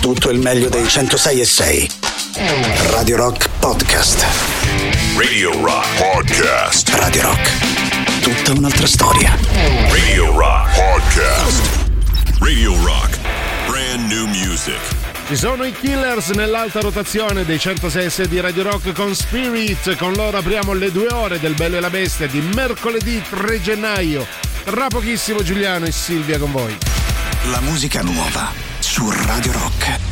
tutto il meglio dei 106 e 6. Radio Rock Podcast. Radio Rock Podcast. Radio Rock. Tutta un'altra storia. Radio Rock Podcast. Radio Rock. Brand new music. Ci sono i Killers nell'alta rotazione dei 106 di Radio Rock con Spirit. Con loro apriamo le due ore del Bello e la Bestia di mercoledì 3 gennaio. Tra pochissimo Giuliano e Silvia con voi. La musica nuova su Radio Rock.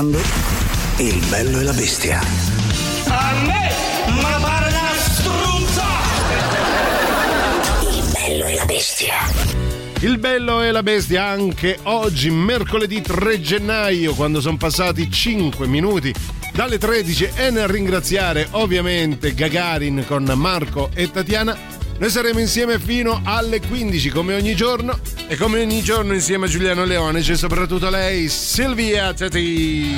Ascoltando Il bello e la bestia. A me, ma pare una struzza! Il bello e la bestia. Il bello e la bestia anche oggi, mercoledì 3 gennaio, quando sono passati 5 minuti dalle 13 e nel ringraziare ovviamente Gagarin con Marco e Tatiana. Noi saremo insieme fino alle 15 come ogni giorno e come ogni giorno insieme a Giuliano Leone c'è soprattutto lei, Silvia Tati.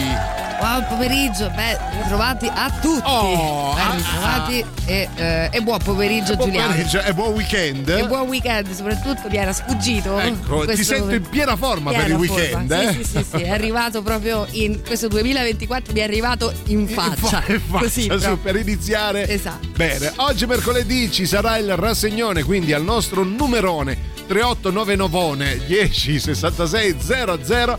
Buon pomeriggio, beh, ritrovati a tutti. Oh, ben ah, ritrovati e, eh, e buon pomeriggio Buon Giuliano. pomeriggio e buon weekend. E buon weekend, soprattutto mi era sfuggito. Ecco, ti sento in piena forma per piena il forma. weekend, Sì, eh? Sì, sì, sì, è arrivato proprio in questo 2024, mi è arrivato in faccia. In fa- in Così, faccia, su, per iniziare Esatto. bene. Oggi mercoledì ci sarà il rassegnone, quindi al nostro numerone 3899 10 66 00.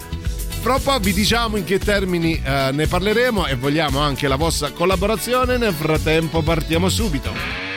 Fra un po' vi diciamo in che termini eh, ne parleremo e vogliamo anche la vostra collaborazione. Nel frattempo partiamo subito.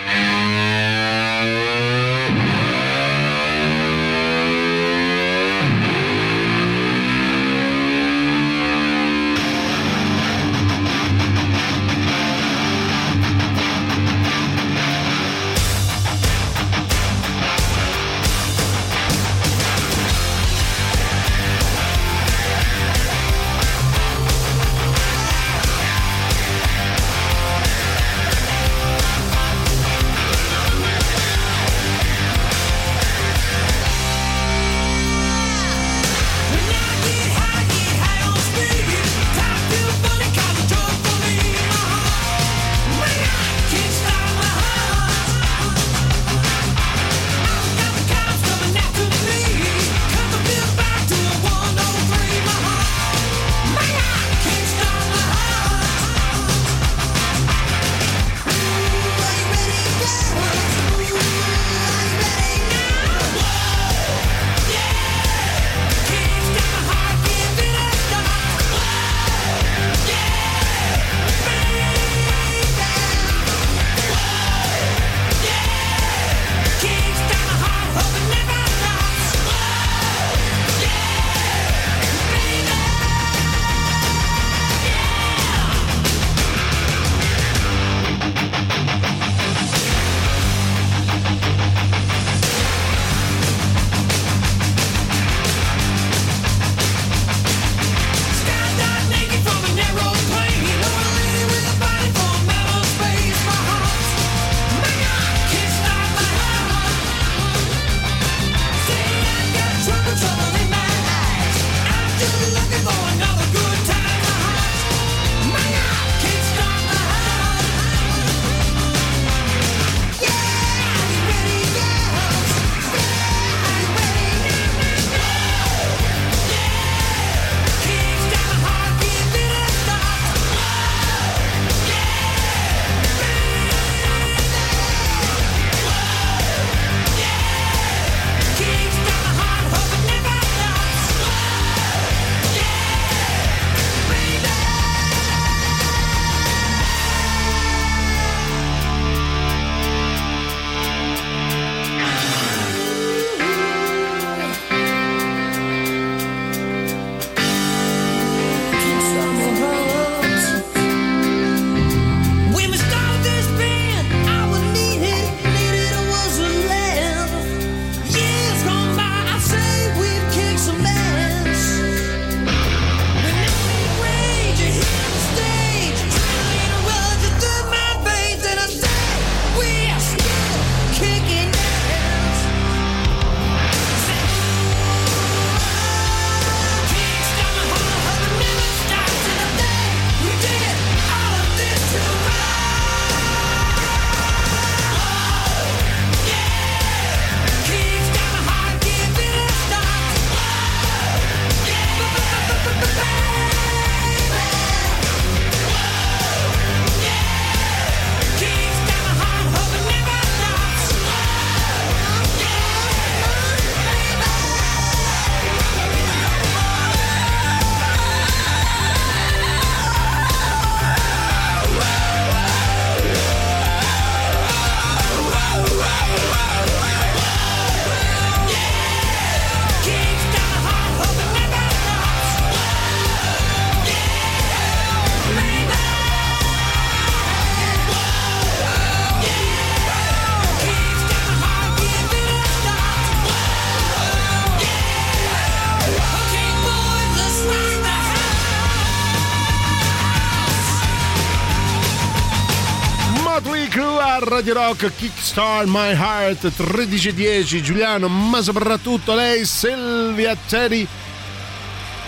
Rock Kickstart My Heart 1310 Giuliano ma soprattutto lei Silvia Teri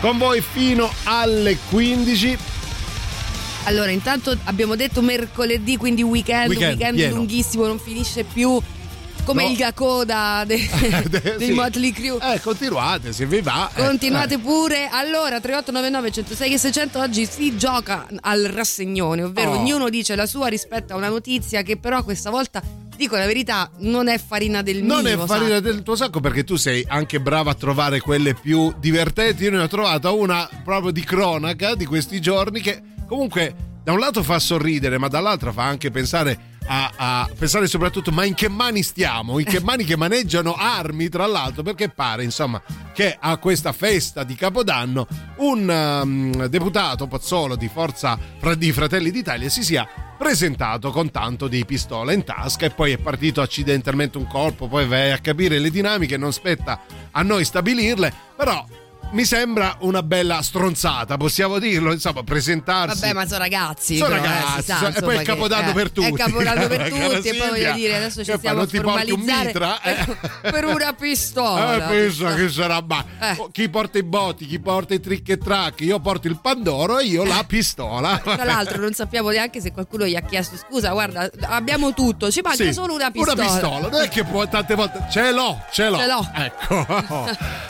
con voi fino alle 15 Allora, intanto abbiamo detto mercoledì, quindi weekend, Weekend, weekend, pieno. lunghissimo, non finisce più come No. il coda dei Sì. Motley Crue. eh continuate se vi va eh, Continuate eh. pure. Allora, 3899 106 e 600 oggi si gioca al rassegnone, ovvero Oh. ognuno dice la sua rispetto a una notizia che però questa volta, dico la verità, non è farina del non mio. è farina sa. del tuo sacco perché tu sei anche brava a trovare quelle più divertenti. Io ne ho trovata una proprio di cronaca di questi giorni che comunque da un lato fa sorridere, ma dall'altro fa anche pensare a, a pensare soprattutto ma in che mani stiamo? In che mani che maneggiano armi, tra l'altro, perché pare insomma che a questa festa di Capodanno un um, deputato Pozzolo di Forza di Fratelli d'Italia si sia presentato con tanto di pistola in tasca e poi è partito accidentalmente un colpo, poi vai a capire le dinamiche, non spetta a noi stabilirle, però mi sembra una bella stronzata, possiamo dirlo, insomma, presentarsi. Vabbè, ma sono ragazzi. Sono però, eh, ragazzi, si sa, sono- e insomma, poi è capodanno eh, per tutti. È capodanno per tutti, e poi Silvia. voglio dire, adesso ci stiamo a non ti porti un mitra? Eh. per una pistola. Eh, pensa che sarà ma Eh. oh, chi porta i botti, chi porta i trick e track, io porto il pandoro e io la pistola. Tra l'altro non sappiamo neanche se qualcuno gli ha chiesto scusa, guarda, abbiamo tutto, ci manca Sì, solo una pistola. Una pistola, non è che può tante volte. Ce l'ho, ce l'ho. Ce l'ho. Ecco.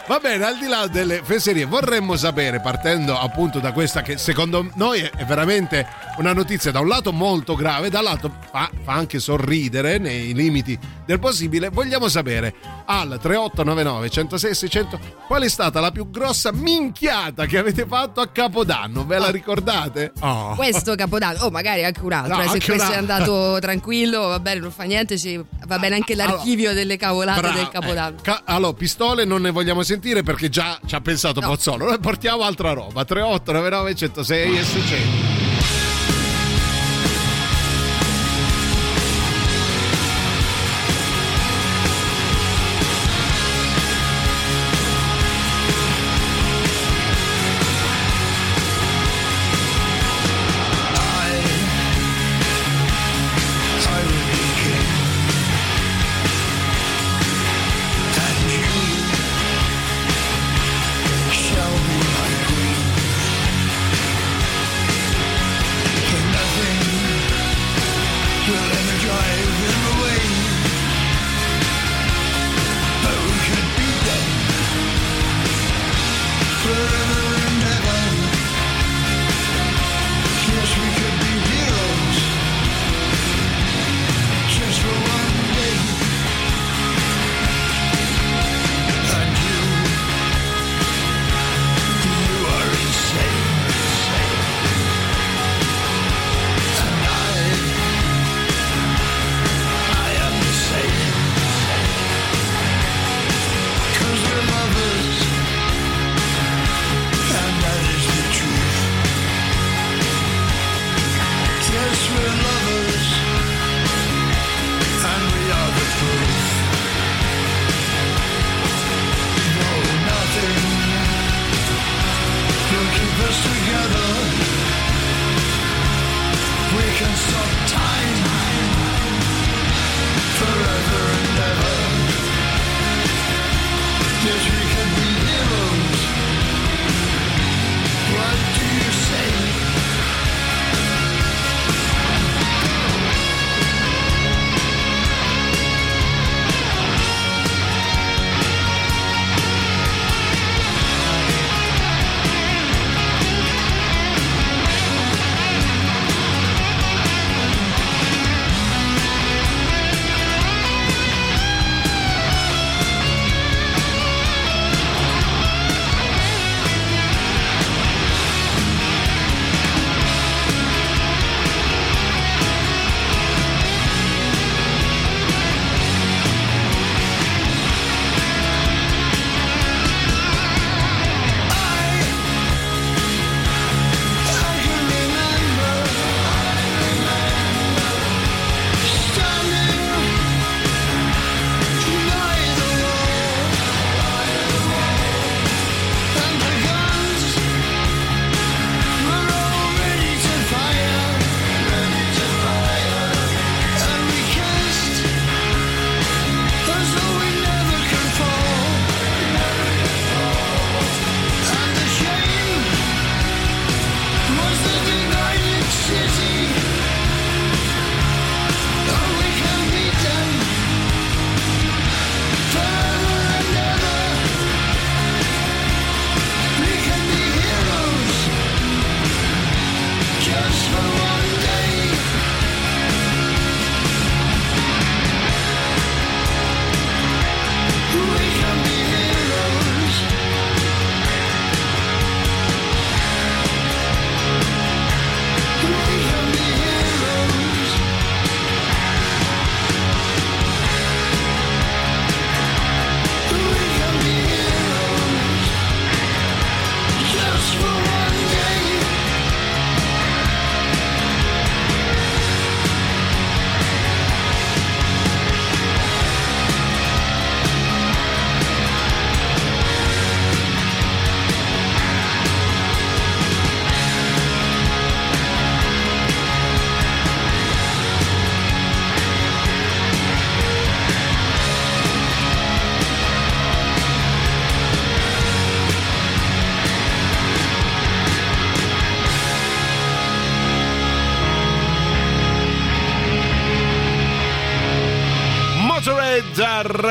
Va bene, al di là delle fesserie, vorremmo sapere, partendo appunto da questa che secondo noi è veramente una notizia da un lato molto grave, dall'altro fa, fa anche sorridere nei limiti del possibile, vogliamo sapere al 3899 106 600 qual è stata la più grossa minchiata che avete fatto a Capodanno, ve la ricordate? Oh. Questo capodanno, oh magari anche un altro, No, eh, se anche questo un è andato tranquillo, va bene, non fa niente, ci- va bene anche Allora, l'archivio delle cavolate Bravo, del capodanno. eh, ca- allora, pistole non ne vogliamo sentire perché già ci ha pensato No. Pozzolo. Noi portiamo altra roba. 38 99 106 e 600.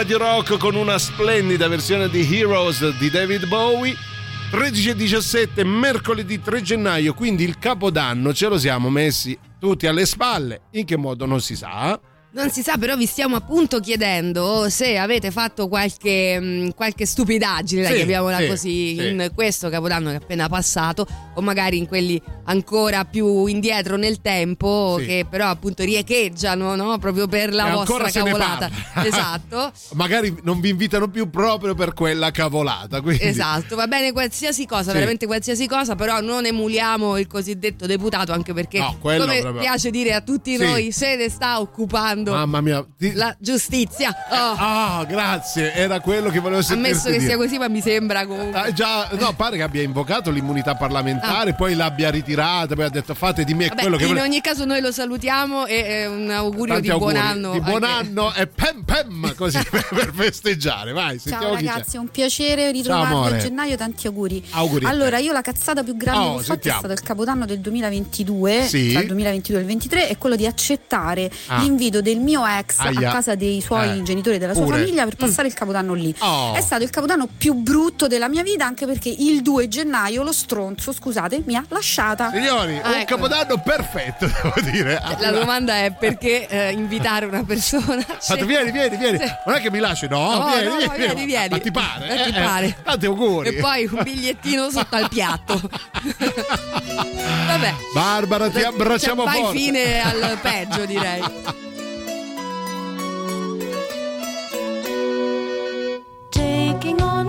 Radio Rock con una splendida versione di Heroes di David Bowie. 13 e 17, mercoledì 3 gennaio, quindi il capodanno ce lo siamo messi tutti alle spalle. In che modo non si sa? Non si sa, però vi stiamo appunto chiedendo se avete fatto qualche, mh, qualche stupidaggine, Sì, chiamiamola sì, così, sì. in questo capodanno che è appena passato, o magari in quelli ancora più indietro nel tempo, Sì. che però appunto riecheggiano, no? Proprio per la E vostra cavolata. Esatto. Magari non vi invitano più proprio per quella cavolata. Quindi... Esatto, va bene qualsiasi cosa, Sì. veramente qualsiasi cosa, però non emuliamo il cosiddetto deputato, anche perché, No, come proprio- piace dire a tutti Sì. noi, se ne sta occupando Mamma mia. Ti- la giustizia. Oh, Ah, grazie, era quello che volevo sentirti ammesso che dire. sia così, ma mi sembra comunque. Ah, già, no, pare che abbia invocato l'immunità parlamentare, poi l'abbia ritirata, poi ha detto fate di me. Vabbè, quello che in ogni caso noi lo salutiamo e eh, un augurio Tanti di buon auguri. anno. Di buon anche- anno e pem pem così per, festeggiare. Vai, Ciao ragazzi, c'è. è un piacere ritrovarvi a gennaio, tanti auguri. Auguri. Allora, io la cazzata più grande Oh, che ho fatto è stato il capodanno del 2022, Sì. tra il 2022 e il 2023, è quello di accettare Ah. l'invito del mio ex Aia. a casa dei suoi Eh. genitori e della sua Pure. famiglia per passare il capodanno lì. Oh. È stato il capodanno più brutto della mia vita, anche perché il 2 gennaio lo stronzo, scusate, mi ha lasciata. Signori, Ah, un ecco. capodanno perfetto, devo dire. La domanda è perché eh, invitare una persona. Fate, vieni, vieni, vieni. Sì. Non è che mi lasci, no? No, vieni, no, no, vieni, vieni, vieni. Ma ti pare? Ma ti Eh, eh, pare. Tanti auguri. E poi un bigliettino sotto al piatto. Vabbè. Barbara, ti Cioè, abbracciamo fai forte. fine al peggio, direi. Taking on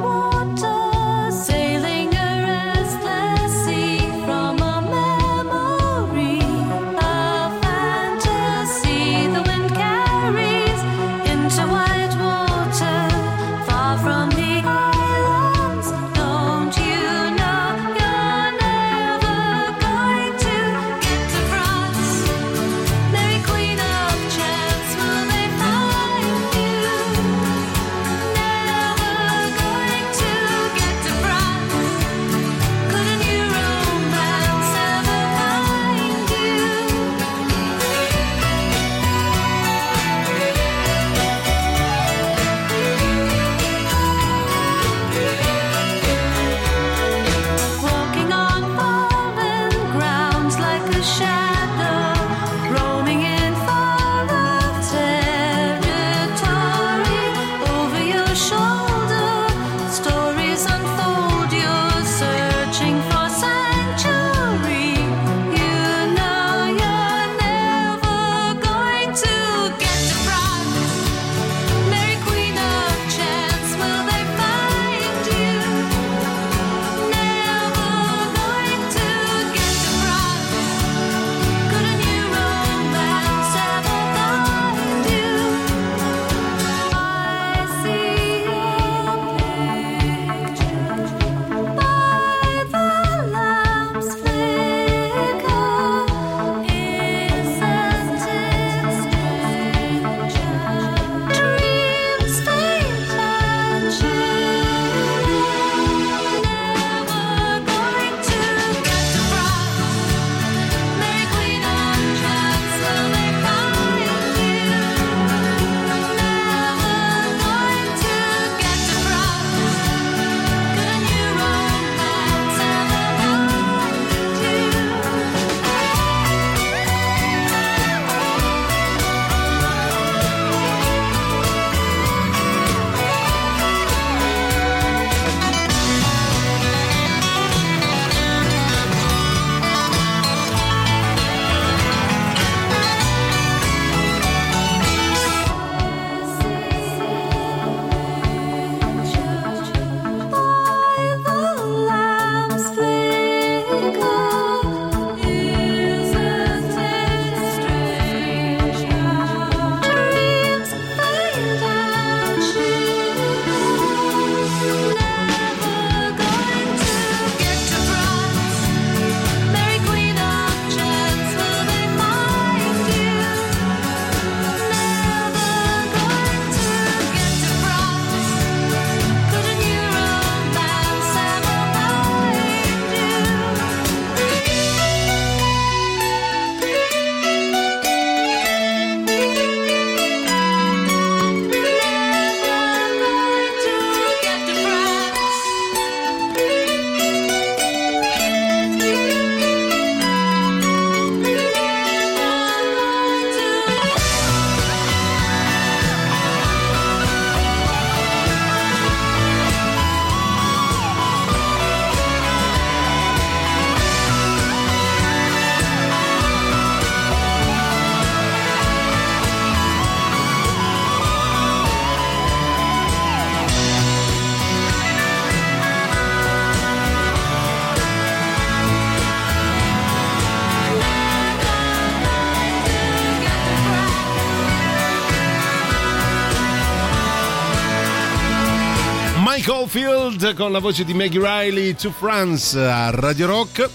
Con la voce di Maggie Riley to France a Radio Rock.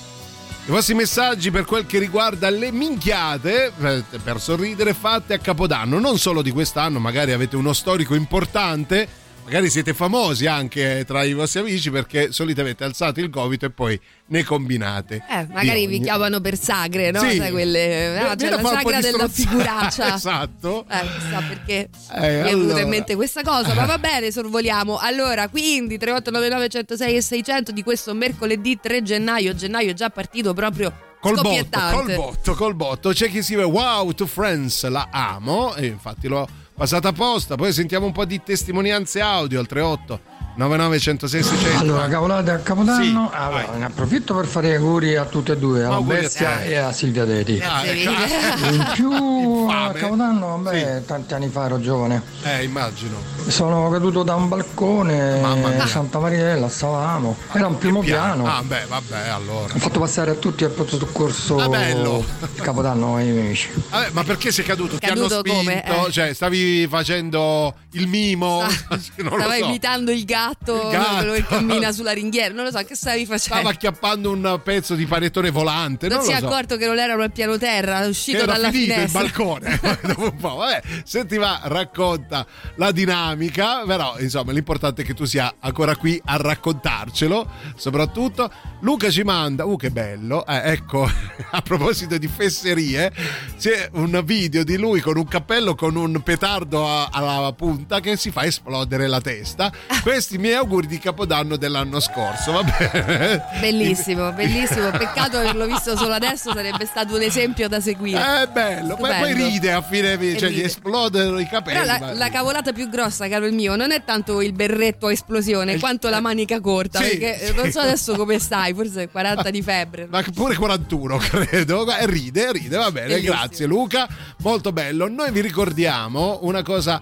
I vostri messaggi per quel che riguarda le minchiate eh, per sorridere fatte a Capodanno, non solo di quest'anno, magari avete uno storico importante, magari siete famosi anche tra i vostri amici perché solitamente alzate il gomito e poi ne combinate. Eh, magari vi ogni. chiamano per sagre, no? Sì. Sai quelle. Viene c'è a la sagra della figuraccia. esatto. Eh, chissà perché Eh, mi è venuta in mente questa cosa, ma va bene, sorvoliamo. Allora, quindi 3899 106 e 600 di questo mercoledì 3 gennaio, gennaio è già partito proprio Col botto, col botto, col botto. C'è chi scrive wow to friends, la amo e infatti l'ho passata apposta. Poi sentiamo un po' di testimonianze audio al 38 99 106 600. Allora, cavolate a Capodanno, Sì, allora, vai. ne approfitto per fare auguri a tutte e due, alla Auguri a Bestia e a Silvia Teti. Ah, ecco. In più a Infame. Capodanno, beh, tanti anni fa ero giovane. Eh, immagino. Sono caduto da un balcone a Santa Marinella, stavamo. Era un primo piano. Ah, beh, vabbè, allora. Ho fatto passare a tutti al pronto soccorso Ah, bello. il Capodanno ai miei amici. Vabbè, ma perché sei caduto? Ti Caduto hanno spinto? come? Eh. Cioè, stavi facendo il mimo? non Stava so. imitando il gatto, Il gatto. che cammina sulla ringhiera. Non lo so, che stavi facendo? Stava acchiappando un pezzo di panettone volante. non Non, si è so. accorto che non erano al piano terra, è uscito dalla finito finestra. il balcone dopo un po'. Vabbè, senti va, racconta la dinamica, però insomma l'importante è che tu sia ancora qui a raccontarcelo, soprattutto Luca ci manda, uh che bello, eh, ecco, a proposito di fesserie, c'è un video di lui con un cappello con un petardo alla punta che si fa esplodere la testa. Questi miei auguri di Capodanno dell'anno scorso, va bene? Bellissimo, bellissimo. Peccato averlo visto solo adesso, sarebbe stato un esempio da seguire. È bello, poi, poi ride a fine, cioè gli esplodono i capelli. Però la, ma- la cavolata più grossa, caro il mio, non è tanto il berretto a esplosione, Il- quanto la manica corta. Sì, perché eh, sì. non so adesso come stai, forse 40 di febbre. Ma pure 41 credo e ride ride va bene Bellissimo. grazie Luca molto bello noi vi ricordiamo una cosa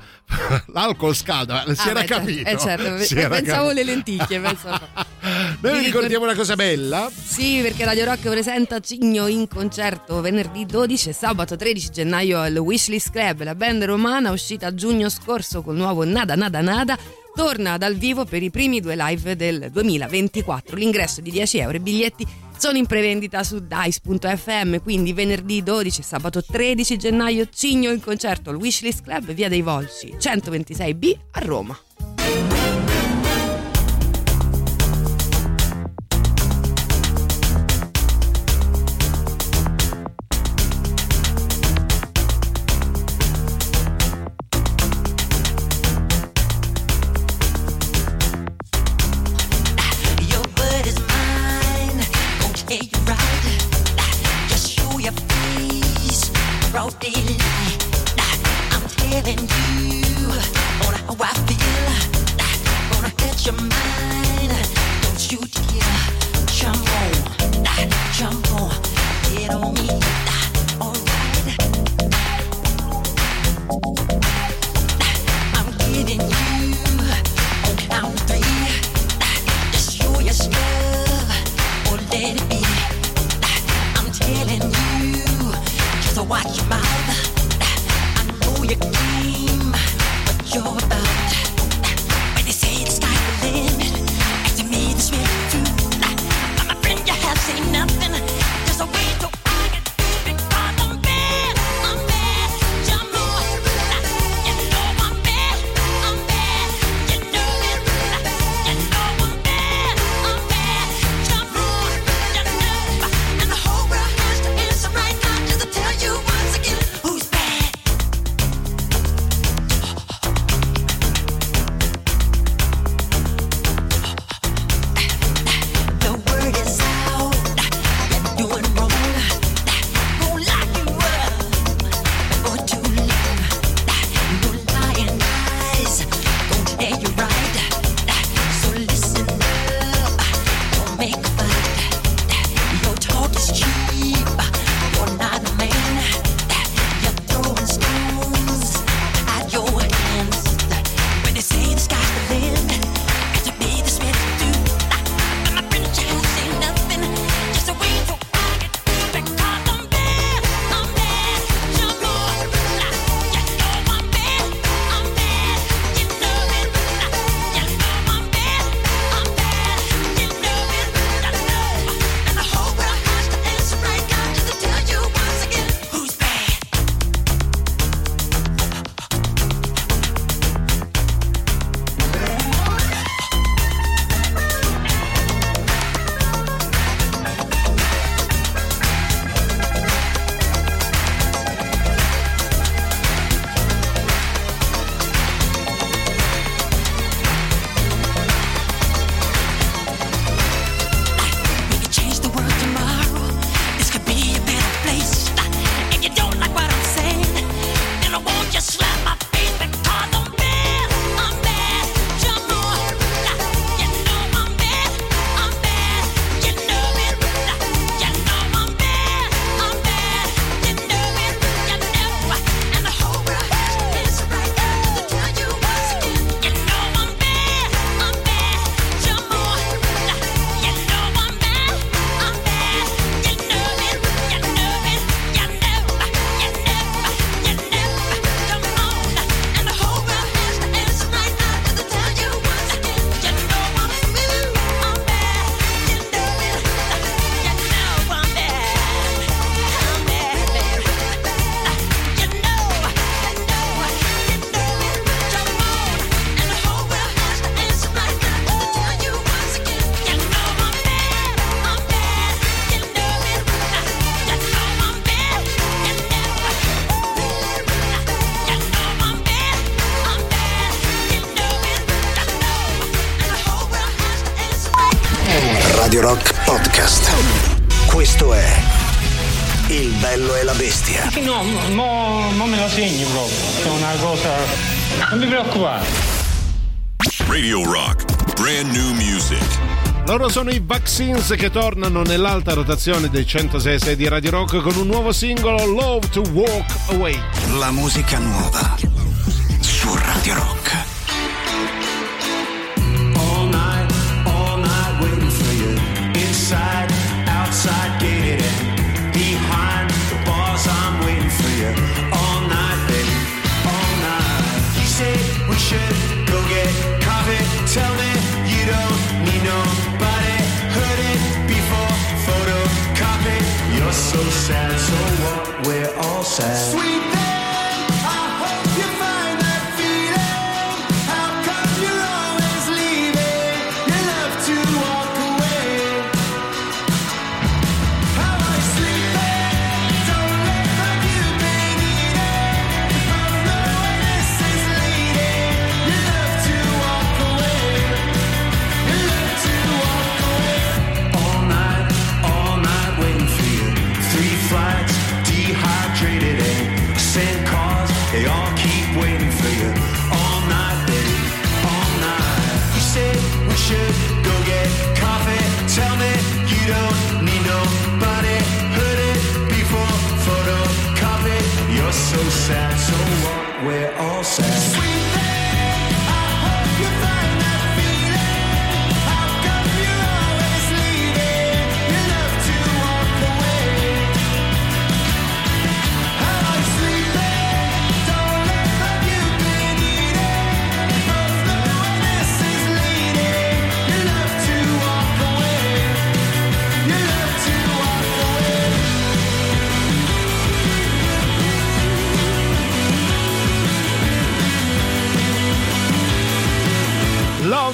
l'alcol scalda si Ah, era beh, certo. capito Eh certo, Si pensavo alle lenticchie. pensavo. noi vi ricordiamo una cosa bella Sì, perché Radio Rock presenta Cigno in concerto venerdì 12 e sabato 13 gennaio al Wishlist Club. La band romana, uscita a giugno scorso col nuovo Nada Nada Nada, torna dal vivo per i primi due live del 2024. L'ingresso è di 10 euro e i biglietti sono in prevendita su dice.fm, quindi venerdì 12 e sabato 13 gennaio Cigno in concerto al Wishlist Club, via dei Volsci 126B a Roma. Preoccupare. Radio Rock, brand new music. Loro sono i Vaccines che tornano nell'alta rotazione dei 106 di Radio Rock con un nuovo singolo Love to Walk Away. La musica nuova su Radio Rock. So sad, so what? We're all sad. Sweet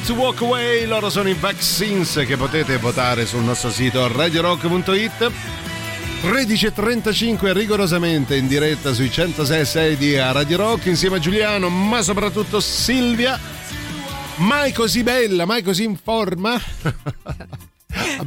to Walk Away, loro sono i Vaccines che potete votare sul nostro sito radiorock.it. 13.35 rigorosamente in diretta sui 106.6 di Radio Rock insieme a Giuliano, ma soprattutto Silvia. Mai così bella, mai così in forma.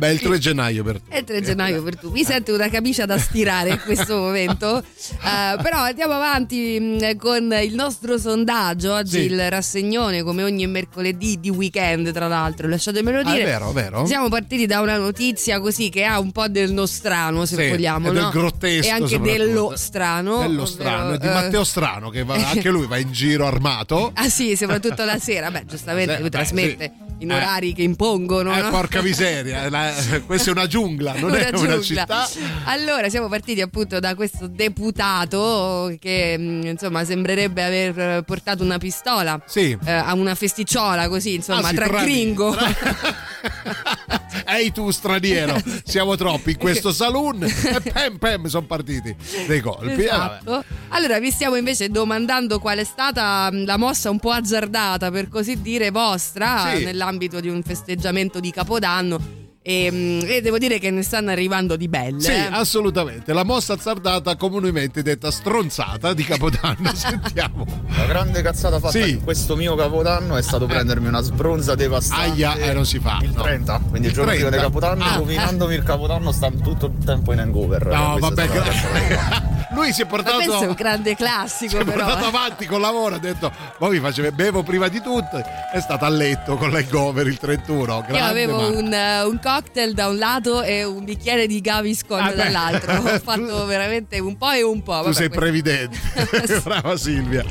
Vabbè, il 3 gennaio per te. È il 3 gennaio per tu. Mi sento una camicia da stirare in questo momento. Eh, però andiamo avanti mh, con il nostro sondaggio. Oggi Sì. il rassegnone, come ogni mercoledì di weekend, tra l'altro. Lasciatemelo Ah, dire. è vero, è vero. Siamo partiti da una notizia così che ha un po' del nostrano, se Sì, vogliamo. e del no? grottesco E anche dello strano. Dello ovvero, strano, di eh, Matteo Strano che va- anche lui va in giro armato. Ah sì, soprattutto la sera. Beh, giustamente lui trasmette sì. In Eh. orari che impongono. Eh, no? porca miseria, la- questa è una giungla, non è una giungla. città. Allora, siamo partiti appunto da questo deputato che mh, insomma sembrerebbe aver eh, portato una pistola Sì. eh, a una festicciola così, insomma, Ah, sì, tra tra- gringo. Ehi tu straniero, siamo troppi in questo saloon e pem pem sono partiti dei colpi. Eh. Esatto. Allora, vi stiamo invece domandando qual è stata mh, la mossa un po' azzardata, per così dire, vostra Sì. nell'ambito di un festeggiamento di Capodanno. E, mh, e devo dire che ne stanno arrivando di belle. Sì, eh. assolutamente. La mossa azzardata, comunemente detta stronzata di Capodanno. Sentiamo. La grande cazzata fatta Sì. in questo mio capodanno è stato prendermi una sbronza devastante. Aia, eh, non si fa. Il no. 30, quindi il Il giorno prima 30. di Capodanno, Ah. rovinandomi il Capodanno, stando tutto il tempo in hangover. No, vabbè, gra- lui si è Ma portato. questo è un grande si classico, è però. portato eh. avanti col lavoro, ha detto, poi mi facevo, bevo prima di tutto, è stato a letto con l'hangover il 31. Io Grande avevo Marco. un, eh, un cocktail da un lato e un bicchiere di Gaviscon Ah, dall'altro. Ho fatto veramente un po' e un po'. Tu Vabbè, sei questo- previdente. Brava Silvia.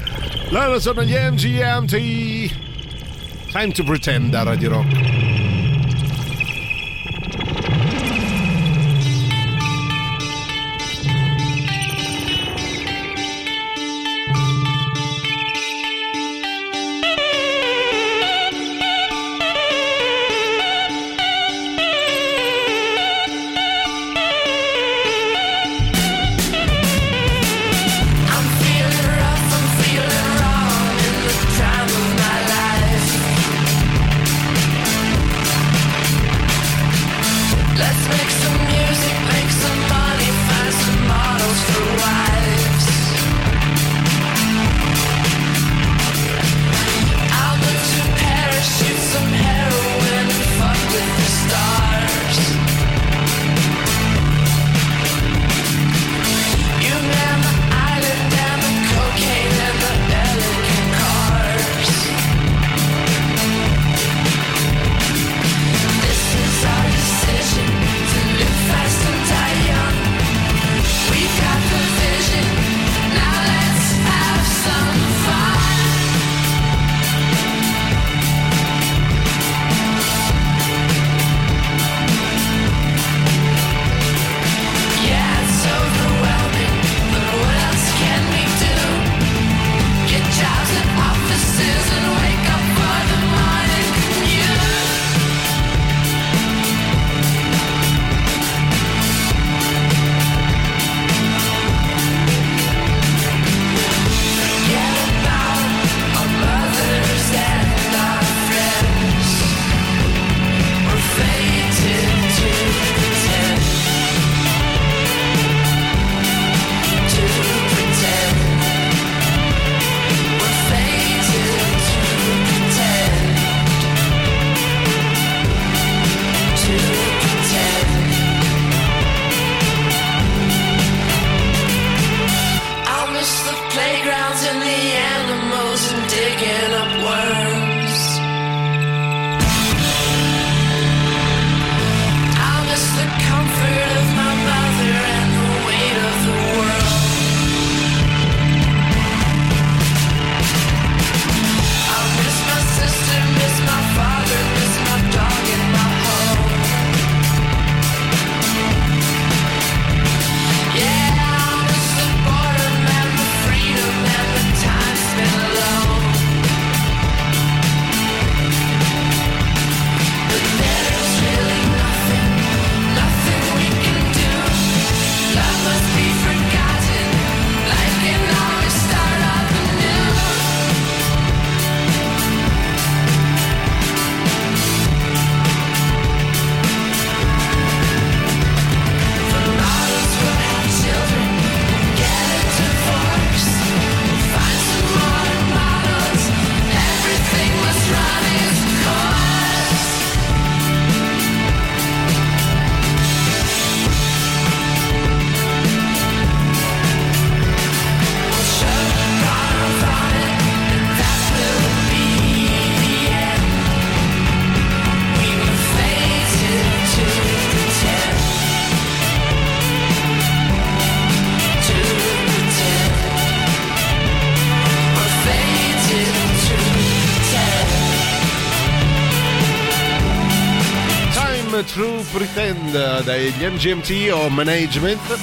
Loro sono gli MGMT. Time to pretend a Radio Rock. Degli MGMT o Management.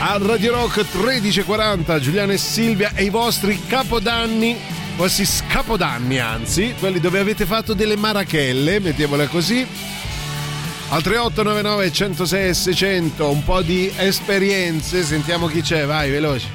A Radio Rock 1340 Giuliano e Silvia e i vostri capodanni, quasi scapodanni anzi, quelli dove avete fatto delle marachelle, mettiamola così. Al 3899 106 e 600 un po' di esperienze, sentiamo chi c'è, vai veloci.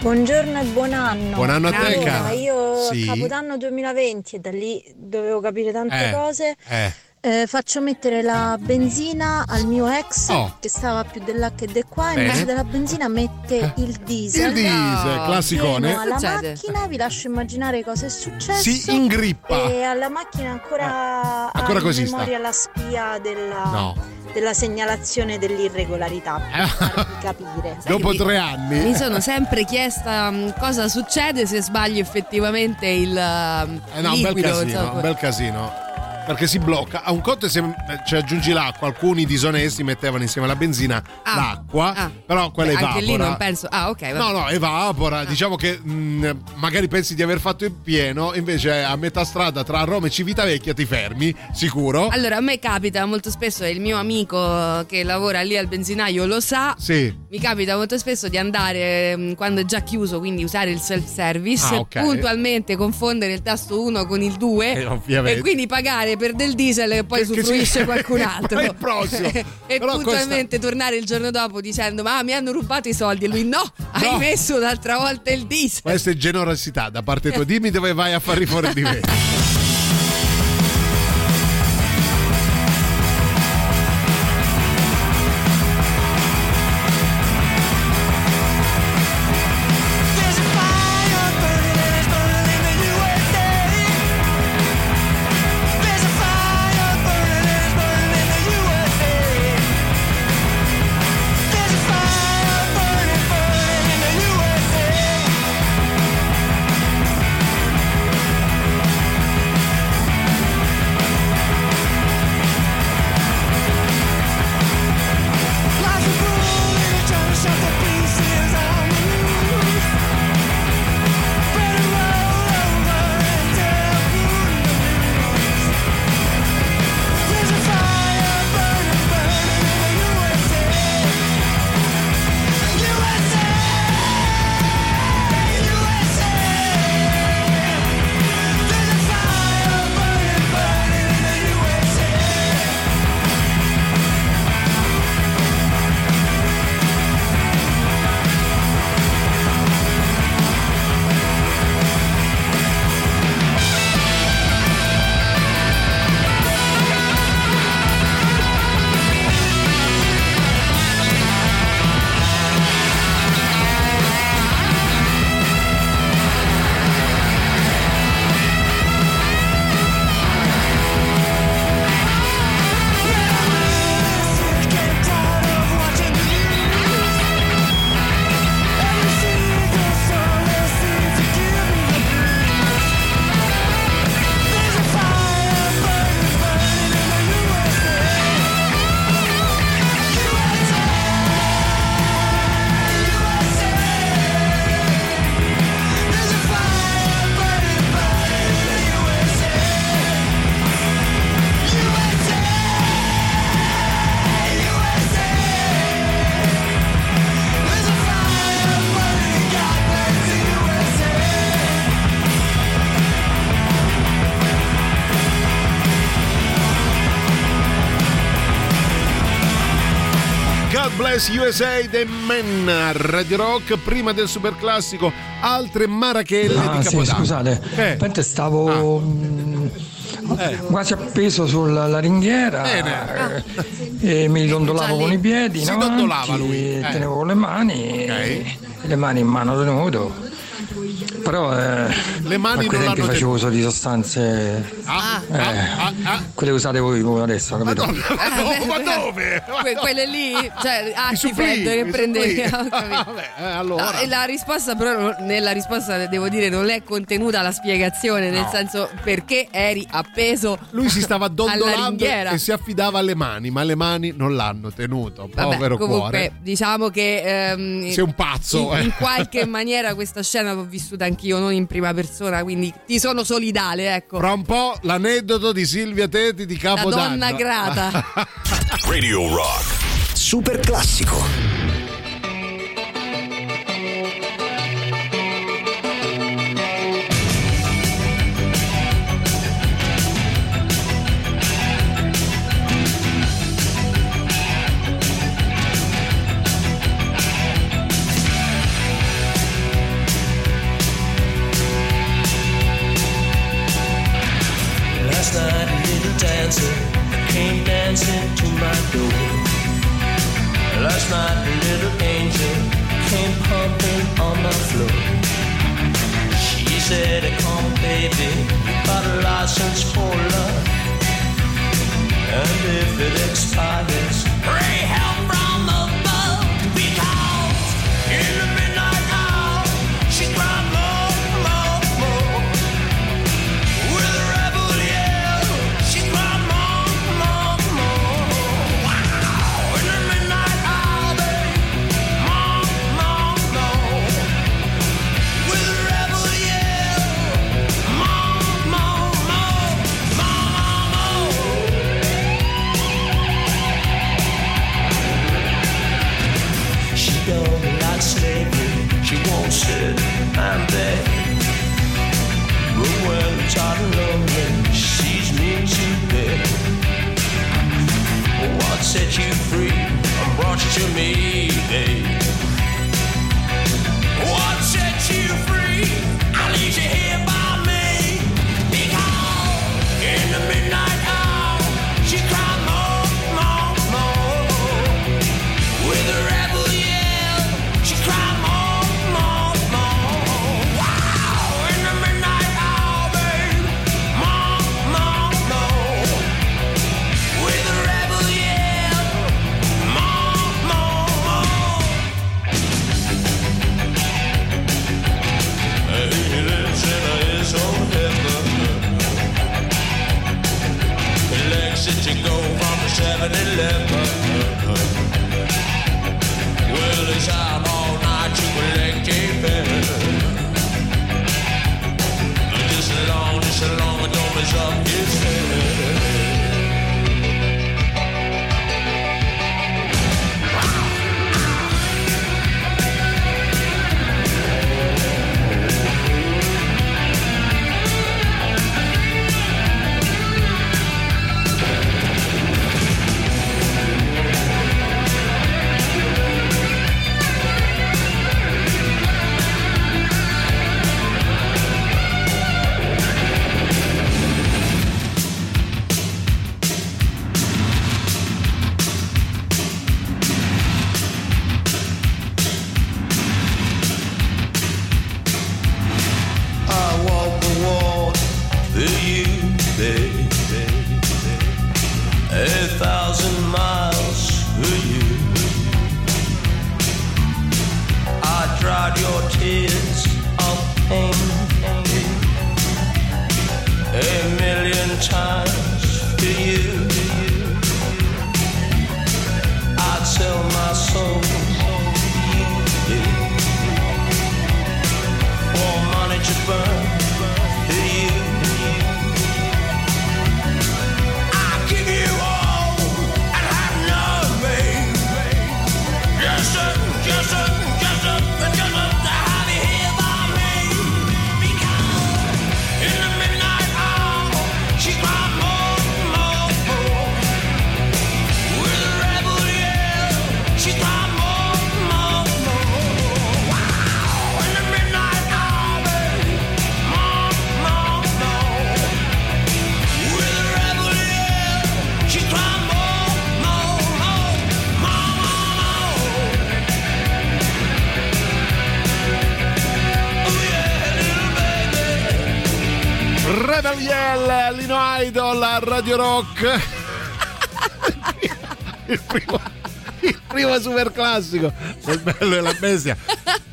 Buongiorno e buon anno. Buon anno a te, Allora, cara. io Sì. Capodanno 2020 e da lì dovevo capire tante Eh, cose. eh. Eh, faccio mettere la benzina al mio ex Oh. che stava più là che di qua Bene. invece della benzina mette il diesel Il diesel, classicone. Pieno alla Succede. macchina vi lascio immaginare cosa è successo Si ingrippa. e alla macchina ancora, Ancora ha in così sta. memoria la spia della, No. della segnalazione dell'irregolarità per farvi capire Dopo tre anni. Mi sono sempre chiesta mh, cosa succede se sbaglio effettivamente il um, Eh no, un bel liquido. casino, insomma. un bel casino. Perché si blocca. A un conto se eh, ci aggiungi l'acqua, alcuni disonesti mettevano insieme alla benzina Ah, l'acqua, ah. però quella Beh, evapora. Anche lì non penso. Ah, ok. vabbè. No, no, evapora. Diciamo che mh, magari pensi di aver fatto il pieno, invece a metà strada tra Roma e Civitavecchia ti fermi, sicuro. Allora, a me capita molto spesso, il mio amico che lavora lì al benzinaio lo sa. Sì. Mi capita molto spesso di andare mh, quando è già chiuso, quindi usare il self-service, Ah, ok. puntualmente confondere il tasto 1 con il 2 Eh, e quindi pagare per del diesel e poi Che- che usufruisce ci- qualcun altro. Il prossimo. e Però puntualmente tornare il giorno dopo dicendo ma mi hanno rubato i soldi e lui no, hai No. messo l'altra volta il diesel. Questa è generosità da parte tua. Dimmi dove vai a fare fuori di me. Bless USA The Men Radio Rock prima del super classico altre marachelle Ah, di sì, Capodanno scusate, Eh. mentre stavo mm, quasi appeso sulla la ringhiera Bene. eh, e mi dondolavo Già lì. con i piedi Si avanti, dondolava lui, eh. tenevo con le mani Ok. e le mani in mano tenuto però eh, le mani non hanno facevo uso di sostanze ah, ah eh, ah, ah, ah. quelle usate voi adesso capito? Madonna, ma, ah, dove? Que- quelle lì cioè atti freddo che prendevi Vabbè, eh, allora. no, la risposta però nella risposta devo dire non è contenuta la spiegazione nel no. senso perché eri appeso lui si stava dondolando e si affidava alle mani ma le mani non l'hanno tenuto povero Vabbè, comunque, cuore diciamo che ehm, sei un pazzo in, in eh. qualche maniera questa scena l'ho vissuta anche anch'io, non in prima persona, quindi ti sono solidale, ecco. Fra un po' l'aneddoto di Silvia Tetti di Capodanno. La donna grata. Radio Rock. Super classico. my little angel came pumping on the floor. She said, Come, baby, got a license for love. And if it expires, pray help! sit and there. But when I'm tired and lonely, she's me to bed. What set you free and brought you to me, babe? having a look Name. rock. Eh. il primo, il primo super classico del bello e la bestia.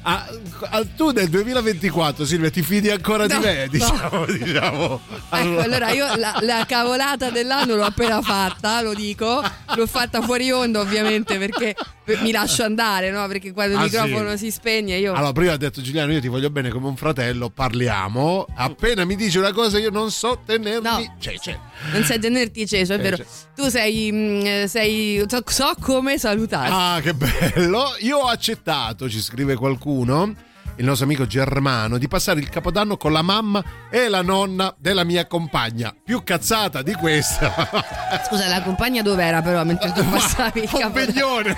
Ah, ah tu nel 2024 Silvia ti fidi ancora no, di me no. diciamo. Allora. Ecco, allora io la, la, cavolata dell'anno l'ho appena fatta lo dico l'ho fatta fuori onda ovviamente perché mi lascio andare, no? Perché quando il Ah, microfono sì. si spegne io. Allora, prima ha detto Giuliano, io ti voglio bene come un fratello, parliamo. Appena mi dici una cosa, io non so tenermi. C'è, c'è. Non sai tenerti ceso, è Eh, vero. cioè. Tu sei. mm, sei so, so come salutarti. Ah, che bello! Io ho accettato, ci scrive qualcuno, il nostro amico Germano, di passare il capodanno con la mamma e la nonna della mia compagna. Più cazzata di questa. Scusa, la compagna dov'era però mentre tu passavi il un capo? beglione.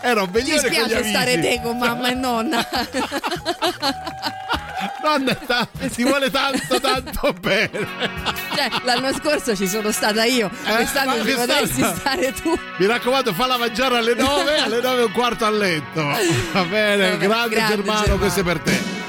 Era un Ti beglione con gli spiace stare te con mamma e nonna. Nonna ti vuole tanto, tanto bene. Cioè, l'anno scorso ci sono stata io, quest'anno Eh, ma ci quest'anno- potresti stare tu. Mi raccomando, falla mangiare alle 9, alle 9 e un quarto a letto. Va bene, Vabbè, grande, grande Germano, Germano. questo è per te.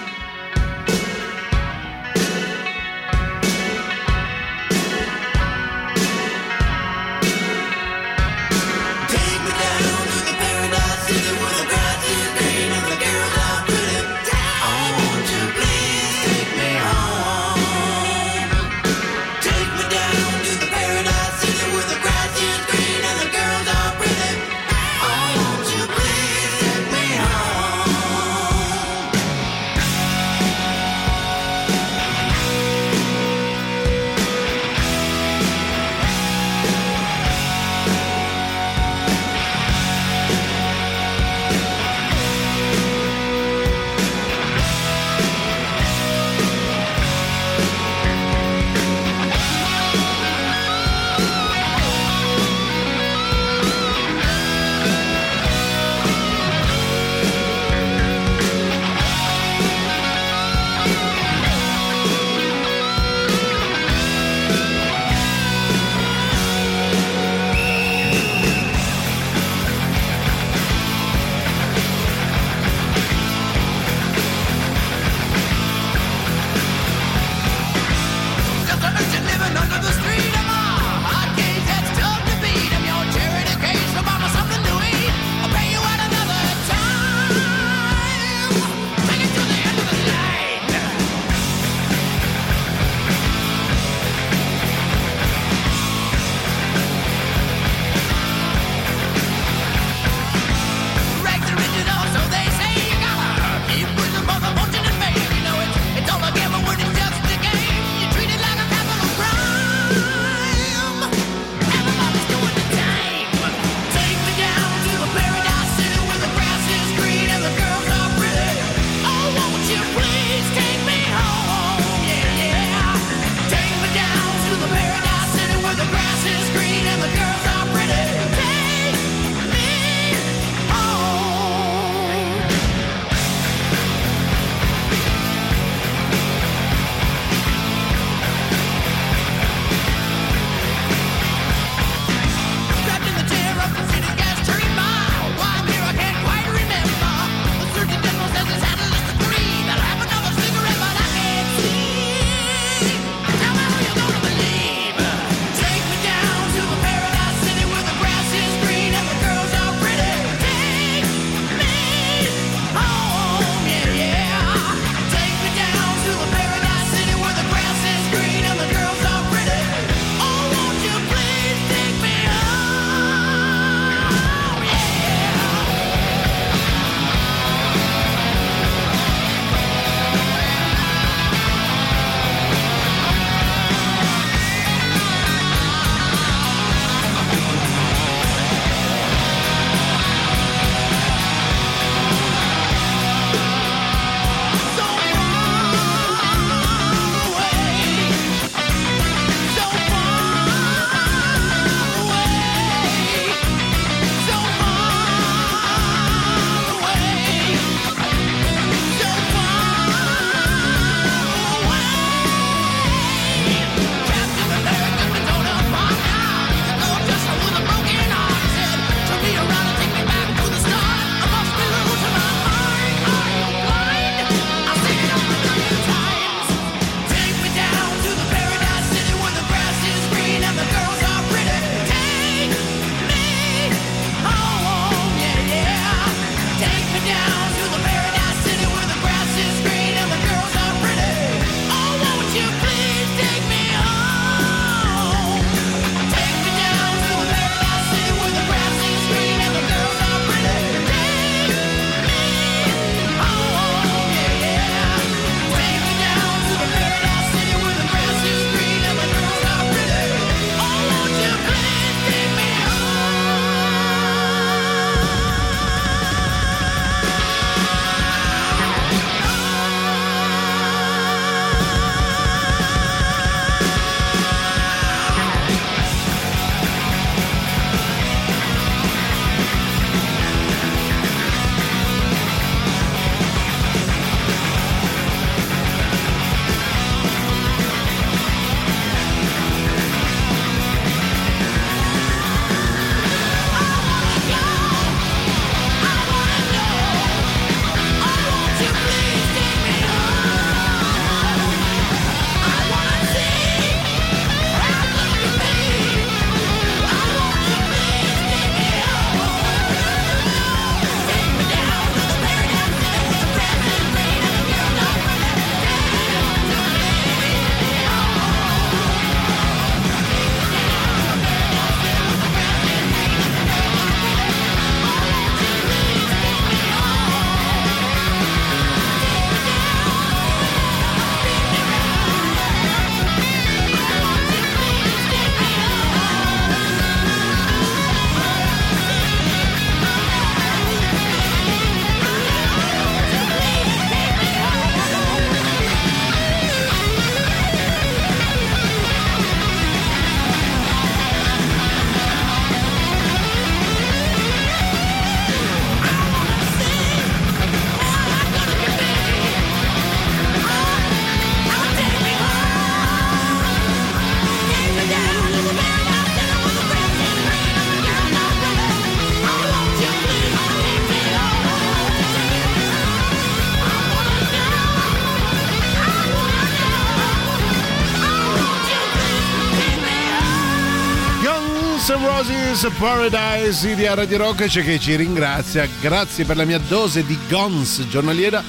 Paradise di Radio Rock che ci ringrazia. Grazie per la mia dose di Guns giornaliera.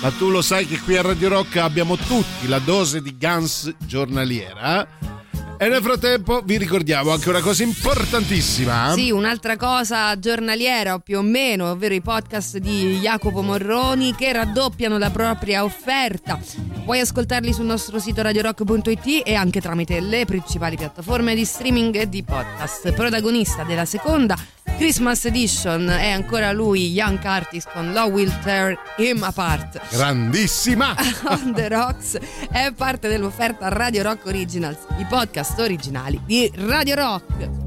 Ma tu lo sai che qui a Radio Rock abbiamo tutti la dose di Guns giornaliera. E nel frattempo vi ricordiamo anche una cosa importantissima. Sì, un'altra cosa giornaliera o più o meno, ovvero i podcast di Jacopo Morroni che raddoppiano la propria offerta. Puoi ascoltarli sul nostro sito radiorock.it e anche tramite le principali piattaforme di streaming e di podcast. Protagonista della seconda Christmas Edition è ancora lui, Young Artist con Law Will Tear Him Apart. Grandissima! On the Rocks è parte dell'offerta Radio Rock Originals, i podcast originali di Radio Rock.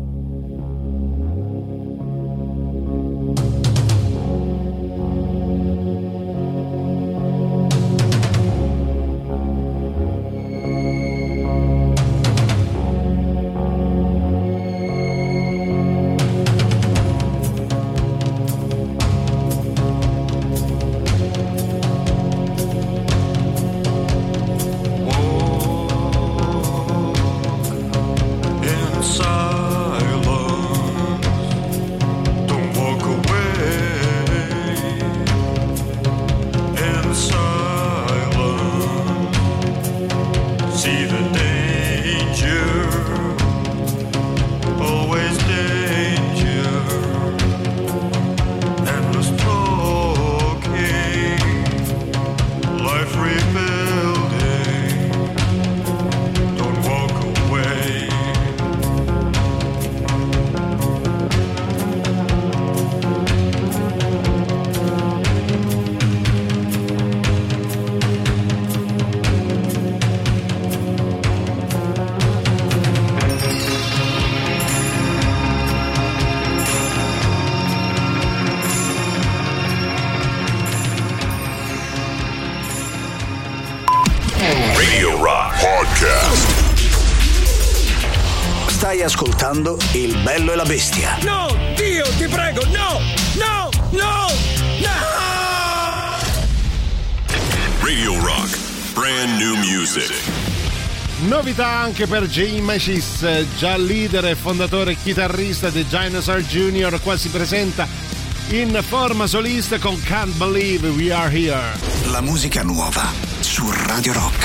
E la bestia. No, Dio, ti prego, no, no, no, no! Radio Rock. Brand new music. Novità anche per Jay Machis, già leader e fondatore e chitarrista di Dinosaur Jr. Qua si presenta in forma solista con Can't Believe We Are Here. La musica nuova su Radio Rock.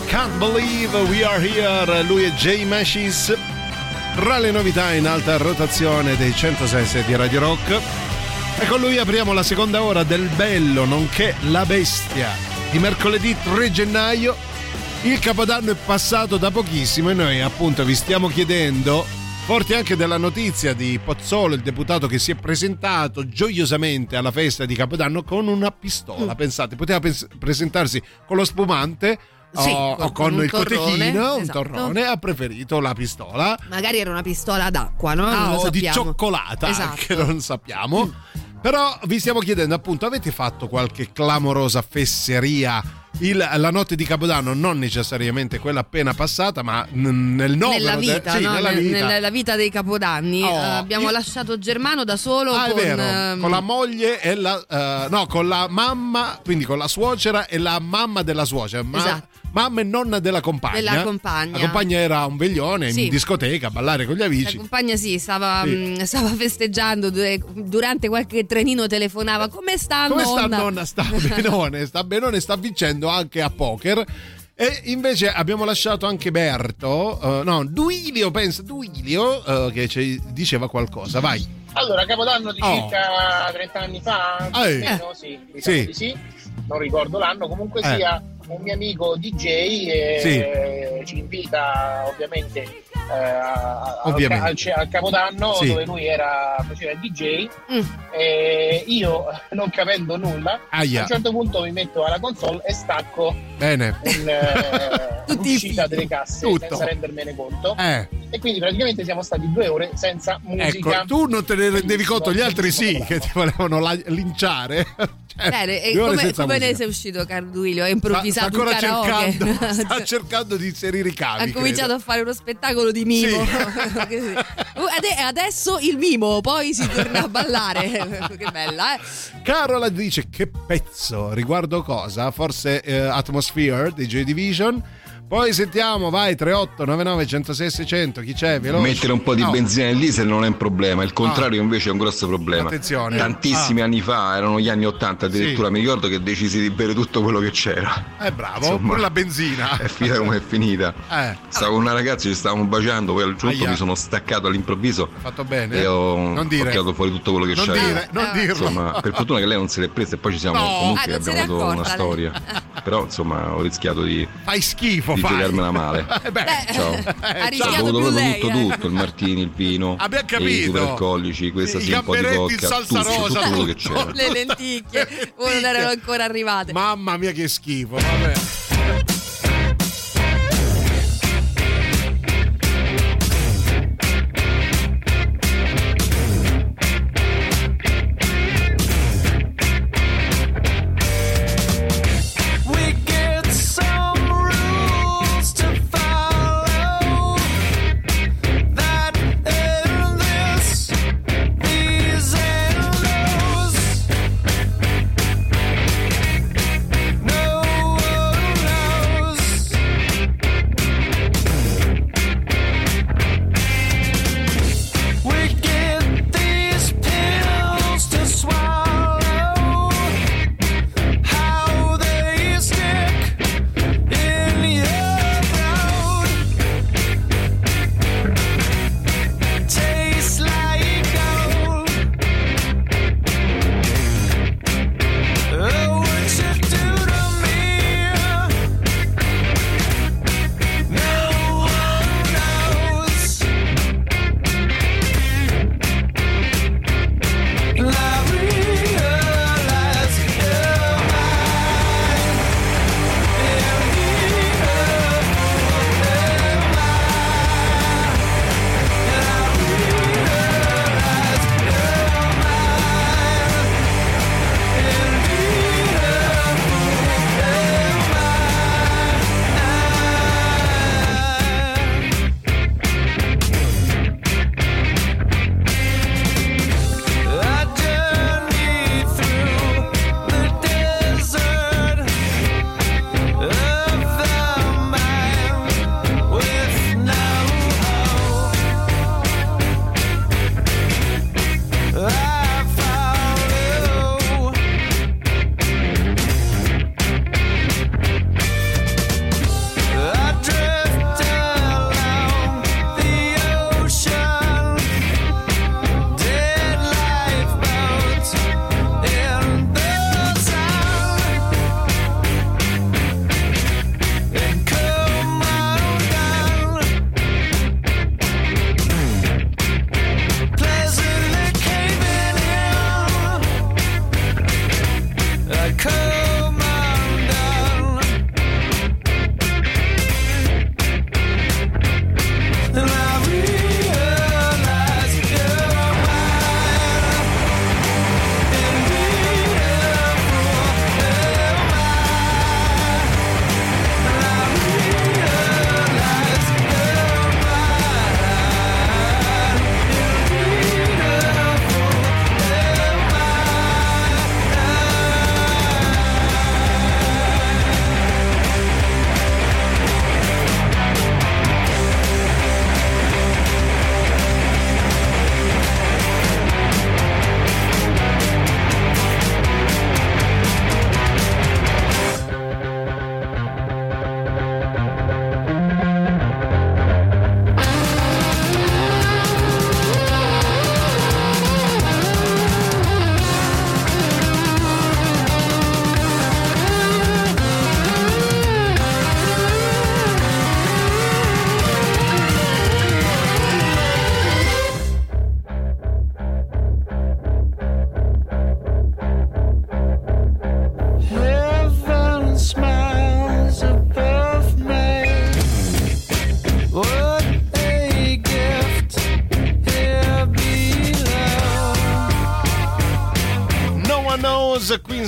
Can't Believe We Are Here. Lui è Jay Mashis. Tra le novità in alta rotazione dei 106 di Radio Rock. E con lui apriamo la seconda ora del bello, nonché la bestia. Di mercoledì 3 gennaio. Il capodanno è passato da pochissimo e noi appunto vi stiamo chiedendo, forti anche della notizia di Pozzolo, il deputato che si è presentato gioiosamente alla festa di Capodanno con una pistola. Mm. Pensate, poteva pens- presentarsi con lo spumante Sì, o, con- o con, un il torrone, cotechino, un esatto. torrone, ha preferito la pistola. Magari era una pistola d'acqua, no? Ah, o di cioccolata, Esatto. anche non sappiamo. Però vi stiamo chiedendo appunto, avete fatto qualche clamorosa fesseria il- la notte di Capodanno? Non necessariamente quella appena passata, ma n- nel novero nella de- vita, sì, no? nella Nel- vita. nella vita dei capodanni Oh, Eh, abbiamo io- lasciato Germano da solo Ah, è con, vero, ehm, con la moglie e la eh, no, con la mamma, quindi con la suocera e la mamma della suocera, ma- Esatto. Mamma e nonna della compagna. Della compagna. La compagna era un veglione Sì. in discoteca a ballare con gli la amici. compagna sì stava, Sì. mh, stava festeggiando du- durante qualche trenino telefonava come sta Come nonna? sta nonna? Sta benone, sta benone, sta vincendo anche a poker. E invece abbiamo lasciato anche Berto, eh, no, Duilio, pensa, Duilio, eh, che ci diceva qualcosa, vai. Allora, Capodanno di Oh. circa 30 anni fa, o Eh. meno, sì, diciamo Sì. di sì, non ricordo l'anno, comunque Eh. sia un mio amico DJ e ci invita ovviamente eh, a- Ovviamente. Al, al Capodanno Sì. dove lui era, faceva il DJ Mm. e io non capendo nulla Aia. a un certo punto mi metto alla console e stacco Bene. un, eh, l'uscita delle casse Tutto. senza rendermene conto Eh, e quindi praticamente siamo stati due ore senza musica ecco, tu non te ne rendevi conto, gli altri sì, che ti volevano la- linciare. Cioè, Bene, e due ore come, come ne sei uscito Carduilio? Hai Sta, sta improvvisato ancora cercando, sta cercando di inserire i cavi. ha cominciato credo. a fare uno spettacolo di mimo. Sì. Uh, ade- adesso il mimo, poi si torna a ballare. che bella, eh? Carola dice che pezzo, riguardo cosa? Forse eh, Atmosphere di J Division. Poi sentiamo, vai 38 99 106 600, chi c'è? Veloce. Mettere un po' di Oh. benzina nel diesel non è un problema, il contrario invece è un grosso problema. Attenzione. Tantissimi Ah. anni fa, erano gli anni 80 addirittura, mi ricordo che decisi di bere tutto quello che c'era. Eh bravo, Insomma. pure la benzina. È finita come è finita. Eh, Stavo con una ragazza, ci stavamo baciando, poi al giunto Aia. mi sono staccato all'improvviso fatto bene. e ho, Non ho dire. tirato fuori tutto quello che Non c'era. dire, non dirlo. Insomma, per fortuna che lei non se l'è presa e poi ci siamo No. comunque Ah, abbiamo avuto una storia. Però insomma ho rischiato di, Fai schifo, di fai. giocarmela male. Eh, beh, Ciao. ha Ho rischiato proprio lei. tutto, eh. tutto, il martini, il vino, Abbiamo i capito. superalcolici, questa I sì, un po' di vodka, salsa tutto, rosa, tutto quello che tutto. c'era. Le lenticchie, non erano ancora arrivate. Mamma mia che schifo, vabbè.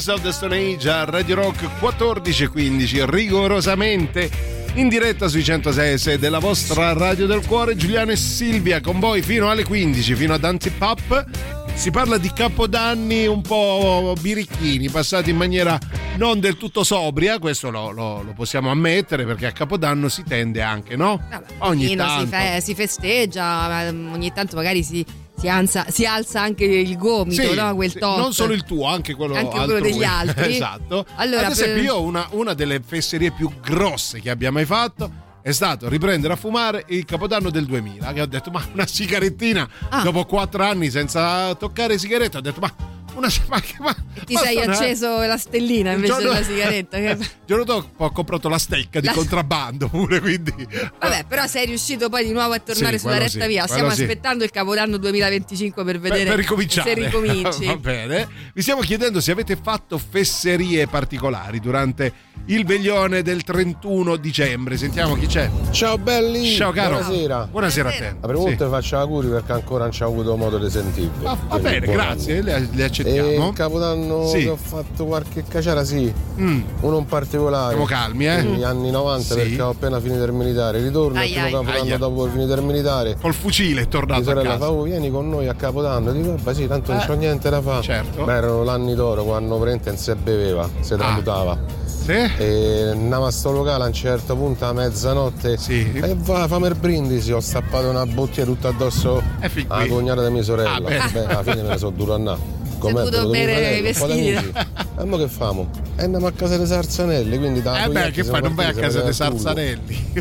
Queens of the Stone Age a Radio Rock 14.15, rigorosamente in diretta sui 106 della vostra Radio del Cuore, Giuliano e Silvia con voi fino alle 15, fino a Danzi Pop. Si parla di capodanni un po' birichini, passati in maniera non del tutto sobria, questo lo, lo- lo possiamo ammettere perché a capodanno si tende anche, no? Ogni Pochino tanto. Si, fe- si festeggia, ehm, ogni tanto magari si, si alza, si alza anche il gomito, Sì, no? quel top. non solo il tuo, anche quello, Anche quello degli altri. esatto. Allora, Ad esempio, per- io una, una delle fesserie più grosse che abbia mai fatto è stato riprendere a fumare il capodanno del 2000 che ho detto ma una sigarettina Ah. dopo quattro anni senza toccare sigaretta ho detto ma una ma, ma, Ti ma sei sono- acceso la stellina invece giorno- della sigaretta. che- il giorno dopo ho comprato la stecca di La- contrabbando pure quindi Vabbè, però sei riuscito poi di nuovo a tornare Sì, sulla retta sì, via. Stiamo sì. aspettando il capodanno 2025 per Per, vedere per ricominciare. se ricominci. Va bene. Vi stiamo chiedendo se avete fatto fesserie particolari durante il veglione del 31 dicembre. Sentiamo chi c'è. Ciao belli! Ciao caro. Buonasera. Buonasera a te. La prima volta faccio auguri perché ancora non ci ho avuto modo di sentirvi. Va, va Quindi bene, grazie, le, le E accettiamo. il capodanno Sì. che ho fatto qualche caciara, sì. Mm. Uno in particolare. Siamo calmi, eh? Negli anni 90 Sì. perché ho appena finito il militare. Ritorno Ai, il primo ai. capodanno Aia. dopo finito il militare. Col fucile è tornato Mia a sorella casa. fa, oh vieni con noi a Capodanno. Dico, vabbè sì, tanto non Eh, c'ho niente da fare. certo. Beh, erano l'anni d'oro quando praticamente non si beveva, si tramutava. Sì? E andavo a sto locale a un certo punto a mezzanotte Sì. e va, fammi il brindisi, ho stappato una bottiglia tutta addosso E alla cognata di mia sorella. Ah, bene. Beh, alla fine me ne sono duro a. Com'è? mio bere i vestiti. E mo che famo? E andiamo a casa dei Sarzanelli, quindi da Eh beh, che fai? Non vai a casa dei. Sarzanelli.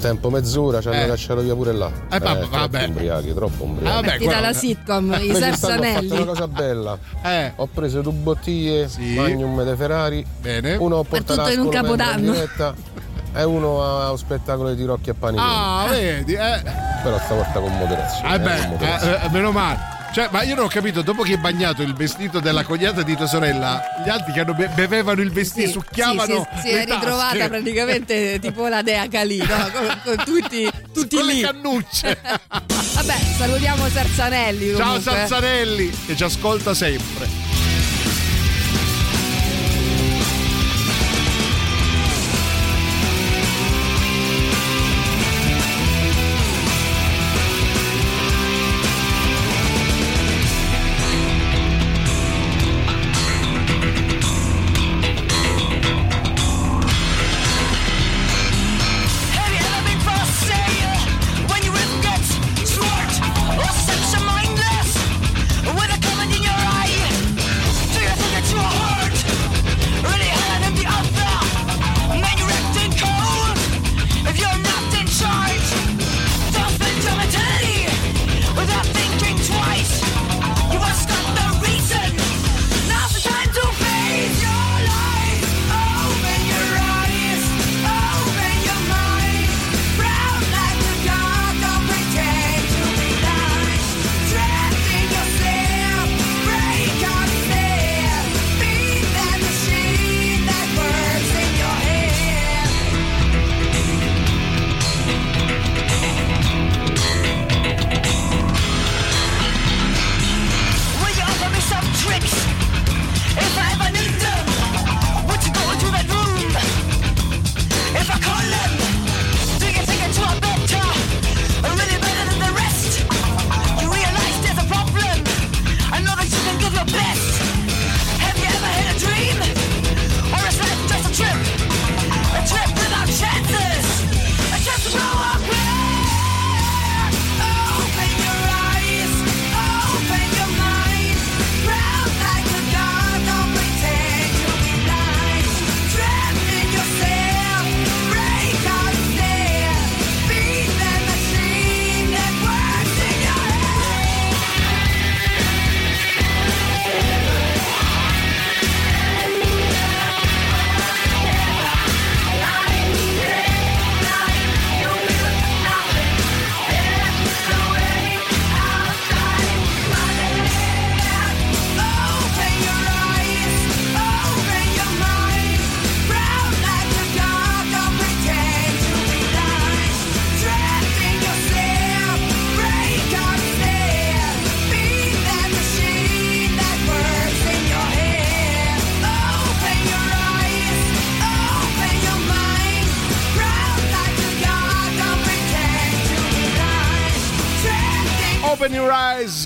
Tempo mezz'ora, ci hanno Eh. cacciato via pure là. Eh, vabbè, troppo vabbè. ubriachi, troppo ubriachi. Ah, vabbè, Mettila quello- la sitcom, i quest'anno Ho fatto una cosa bella. Eh, Ho preso due bottiglie, Sì. Magnum de Ferrari, bene. uno ho tutto portato in un capodanno. diretta e uno a un spettacolo di Rocchi e Panini. Ah, vedi, eh. Però stavolta con moderazione. Eh eh, beh, moderazione. eh, eh, meno male. Cioè, ma io non ho capito, dopo che hai bagnato il vestito della cognata di tua sorella, gli altri che hanno be- bevevano il vestito, Sì, succhiavano sì, si, si è ritrovata tasche praticamente tipo la Dea Calì, no? con, con tutti, tutti con lì. le cannucce. Vabbè, salutiamo Sarzanelli. Ciao comunque. Sarzanelli, che ci ascolta sempre.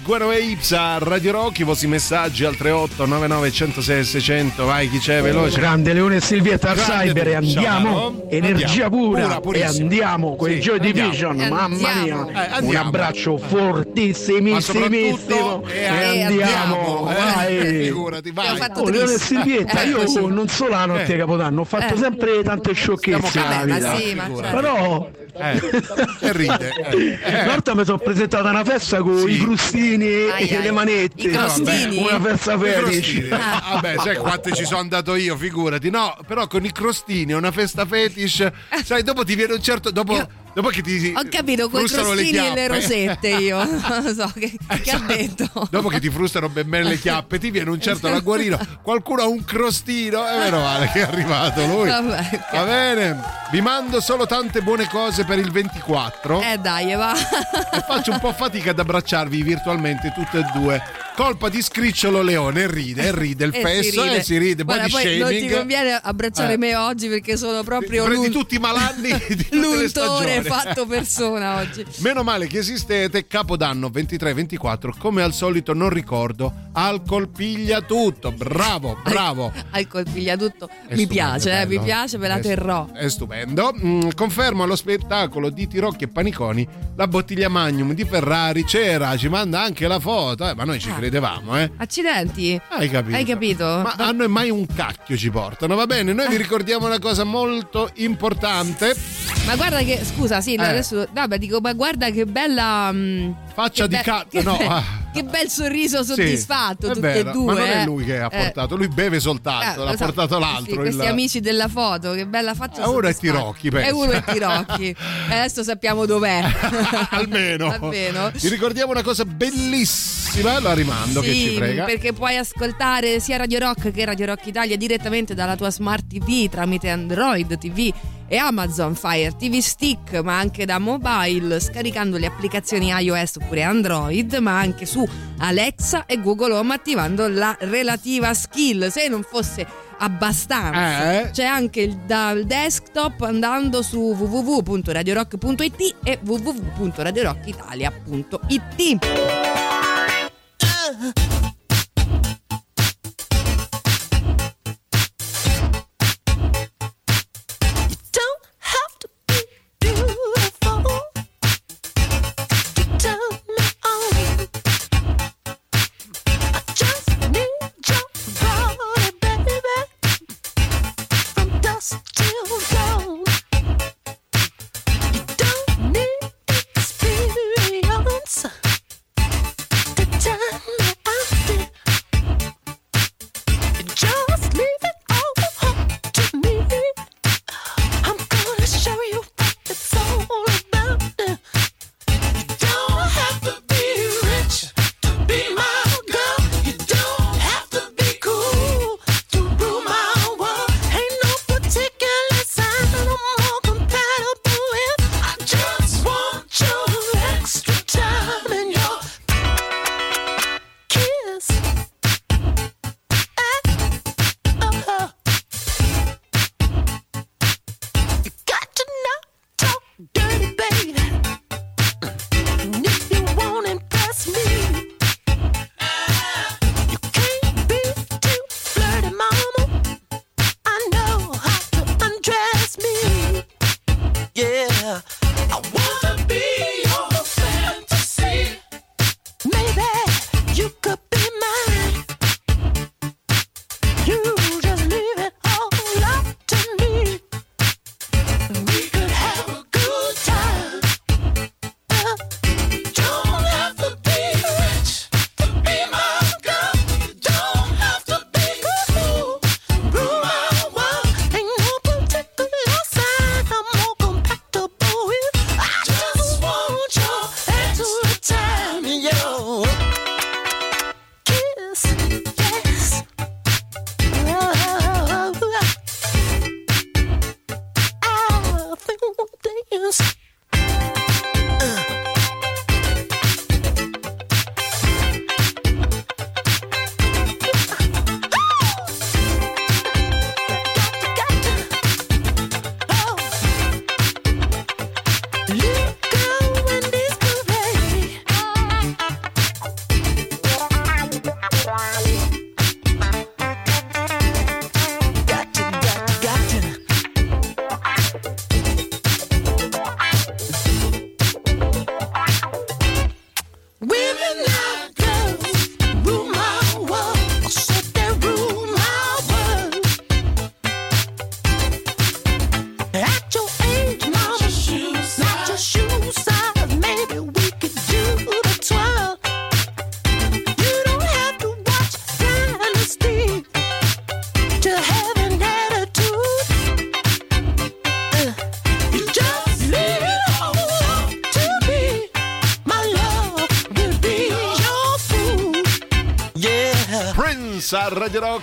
Guero e Ipsa, Radio Rocky, i vostri messaggi al 38 99 106 600, vai chi c'è veloce. Grande Leone e Silvietta al cyber e andiamo, ciao. energia Andiamo, pura, pura, e andiamo con Sì, Joy andiamo. Division, E mamma andiamo. mia, Eh, un andiamo. abbraccio fortissimissimo e andiamo, eh, vai. Figurati, vai. Abbiamo fatto Oh, Leone. Silvietta, Eh, io così. non solo la notte Eh. di Capodanno, ho fatto Eh. sempre tante sciocchezze Vabbè, ma vita. sì, ma certo. Però Eh, ride. eh. una volta mi sono presentato a una festa con Sì. i crostini Ai, e ai. le manette. I crostini? Una festa fetish. Ah, Vabbè, sai quante ci sono andato io, figurati. No, però con i crostini è una festa fetish. Sai, dopo ti viene un certo. Dopo, dopo che ti. Ho capito, con i crostini e le rosette io. Non so che, che ha detto. Dopo che ti frustano ben bene le chiappe, ti viene un certo ragguarino. Qualcuno ha un crostino. E meno male che è arrivato lui. Vabbè. Va bene, vi mando solo tante buone cose per il 24 Eh dai, va. e faccio un po' fatica ad abbracciarvi virtualmente tutte e due. Colpa di Scricciolo Leone, ride, ride il E fesso si ride. e si ride, Guarda, body poi non ti shaming. conviene abbracciare Eh. me oggi perché sono proprio Prendi l'un- tutti i malanni di tutte le l'untore. Fatto persona oggi. Meno male che esistete, Capodanno 23-24, come al solito non ricordo, alcol piglia tutto, bravo, bravo. Alcol piglia tutto. È mi piace, eh, mi piace, me la È- terrò. È stupendo. Mm, confermo allo spettacolo di Tirocchi e Paniconi la bottiglia Magnum di Ferrari c'era, ci manda anche la foto, eh, ma noi ci Ah. credevamo, eh. Accidenti. Hai capito? Hai capito? Ma a noi mai un cacchio ci portano, va bene? Noi vi ricordiamo una cosa molto importante. Ma guarda che, scusa, sì, Eh. adesso, vabbè, dico, ma guarda che bella... mm, Faccia che di be- cazzo, no. Che bel sorriso Sì, soddisfatto, è tutte vero, e due. Ma non è eh. lui che ha Eh, portato, lui beve soltanto, eh, l'ha so. portato Sì, l'altro. questi il- amici della foto, che bella faccia Eh, uno è. Tirocchi, E penso. uno è Tirocchi. E adesso sappiamo dov'è. Almeno. Almeno. Vi ricordiamo una cosa bellissima, la rimando che ci Sì, frega. perché puoi ascoltare sia Radio Rock che Radio Rock Italia direttamente dalla tua smart TV tramite Android TV e Amazon Fire TV Stick, ma anche da mobile, scaricando le applicazioni iOS oppure Android, ma anche su Alexa e Google Home attivando la relativa skill. Se non fosse abbastanza, Eh? c'è anche il, dal desktop andando su www.radiorock.it e www.radiorockitalia.it.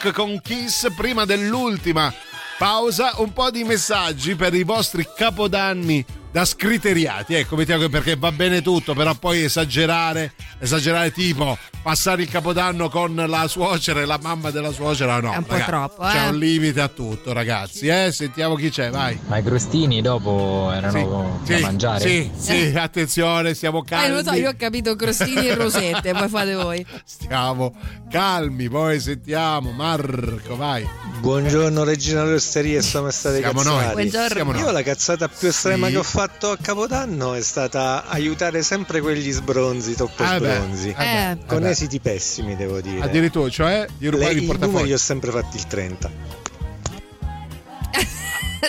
Rock con Kiss prima dell'ultima. Pausa un po' di messaggi per i vostri capodanni da scriteriati. Ecco mettiamo perché va bene tutto però poi esagerare esagerare tipo passare il capodanno con la suocera e la mamma della suocera no È un po' ragazzi, troppo, c'è eh. un limite a tutto ragazzi eh sentiamo chi c'è vai Ma i crostini dopo erano da sì, mangiare? sì, sì, attenzione, siamo Eh, calmi. non lo so, io ho capito crostini e rosette, poi fate voi. Stiamo calmi, poi sentiamo. Marco, vai. Buongiorno Regina Rosteria e siamo stati Siamo noi. cazzati. Buongiorno. Siamo noi. Io la cazzata più estrema Sì. che ho fatto a Capodanno è stata aiutare sempre quegli sbronzi, troppo Ah, beh, sbronzi. eh beh. Con Eh beh. esiti pessimi, devo dire. Addirittura, cioè, di rubare Le- il portafoglio. numeri ho sempre fatti il 30.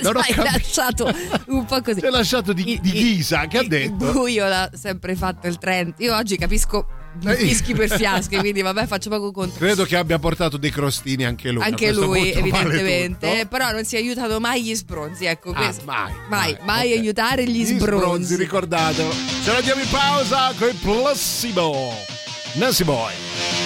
Non ho Hai lasciato un po' così. Ti ho lasciato di, di ghisa, che ha detto? buio l'ha sempre fatto il Trent. Io oggi capisco Eh, fischi per fiasche, quindi vabbè, faccio poco conto. Credo che abbia portato dei crostini anche lui. Anche lui, vale evidentemente. tutto. Però non si aiutano mai gli sbronzi. Ecco, Ah, questo. mai, mai, mai, mai ok. aiutare gli, Gli sbronzi, sbronzi. ricordatelo. Ce la diamo in pausa con il Placebo. Nancy Boy.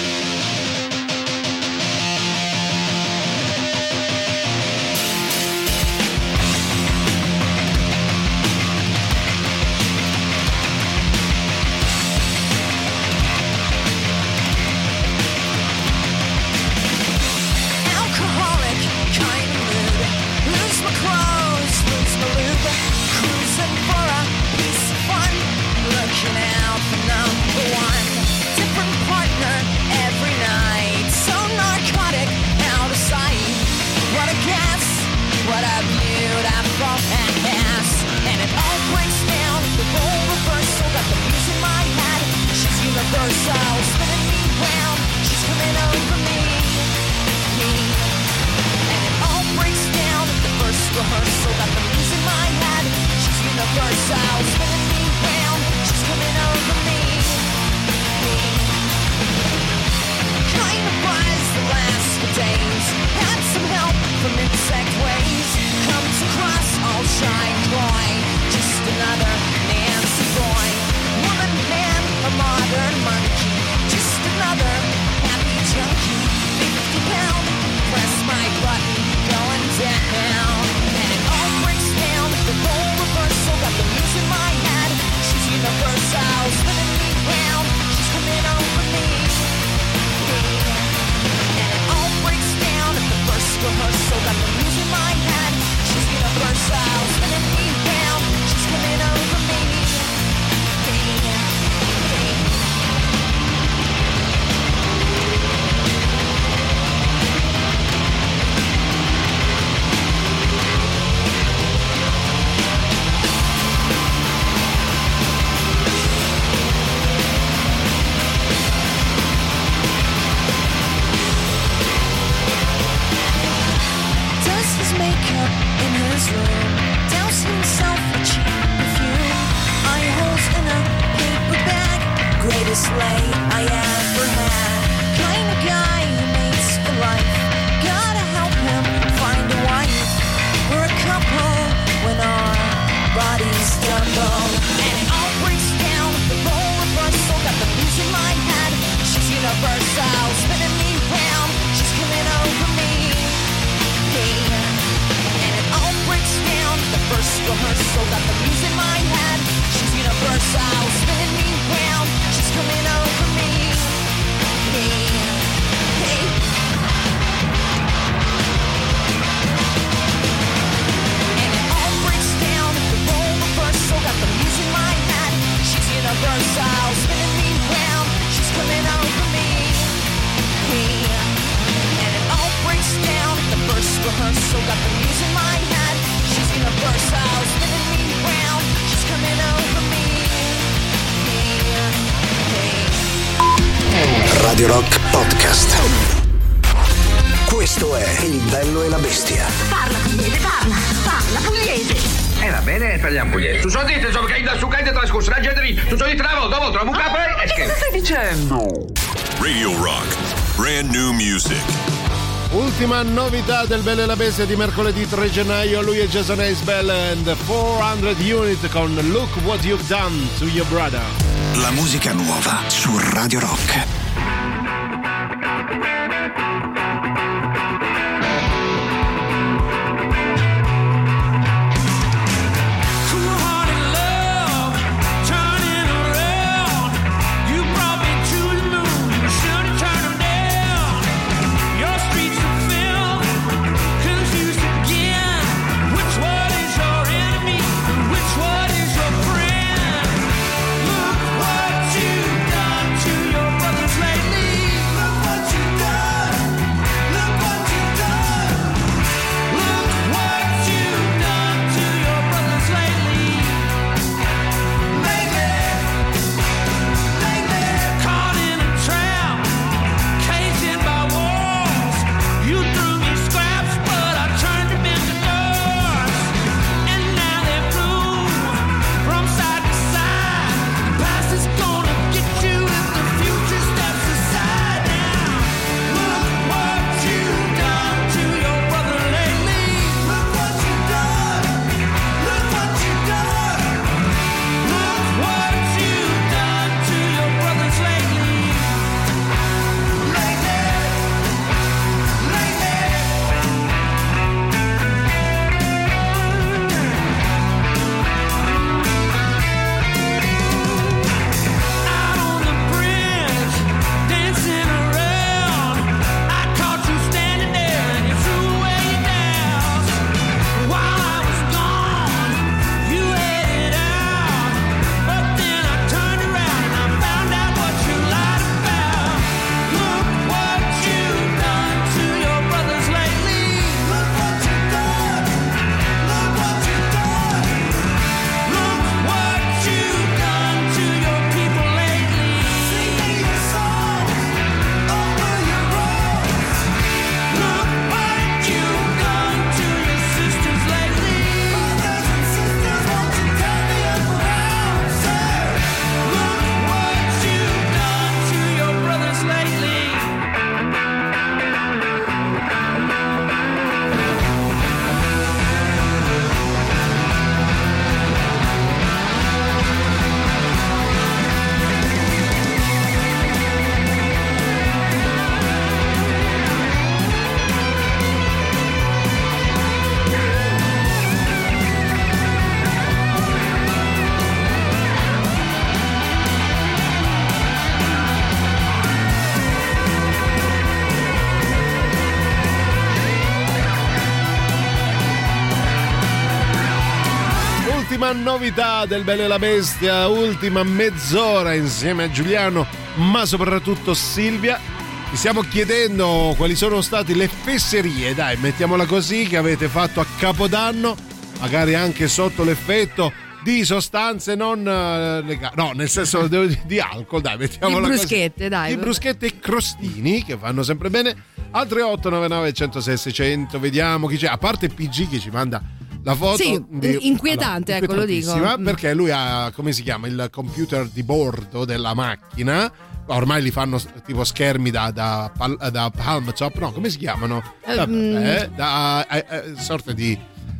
Radio Rock. Brand new music. Ultima novità del Bello e la Bestia di mercoledì 3 gennaio, lui è Jason Isbell and 400 Unit con Look What You've Done to Your Brother. La musica nuova su Radio Rock. Novità del Bello e la Bestia, ultima mezz'ora insieme a Giuliano, ma soprattutto Silvia. Ti stiamo chiedendo quali sono state le fesserie, dai, mettiamola così, che avete fatto a Capodanno, magari anche sotto l'effetto di sostanze non eh, legali, no, nel senso di, di alcol, dai, Di mettiamola così. bruschette, dai. Di bruschette e crostini che vanno sempre bene. Altre 899 106 600, vediamo chi c'è. A parte PG che ci manda la foto. Sì, inquietante, ecco, lo dico. Mm. Perché lui ha, come si chiama, il computer di bordo della macchina. Ormai li fanno tipo schermi da, da, da palm top, no, come si chiamano? Ehm, Vabbè, da eh, eh, sorte di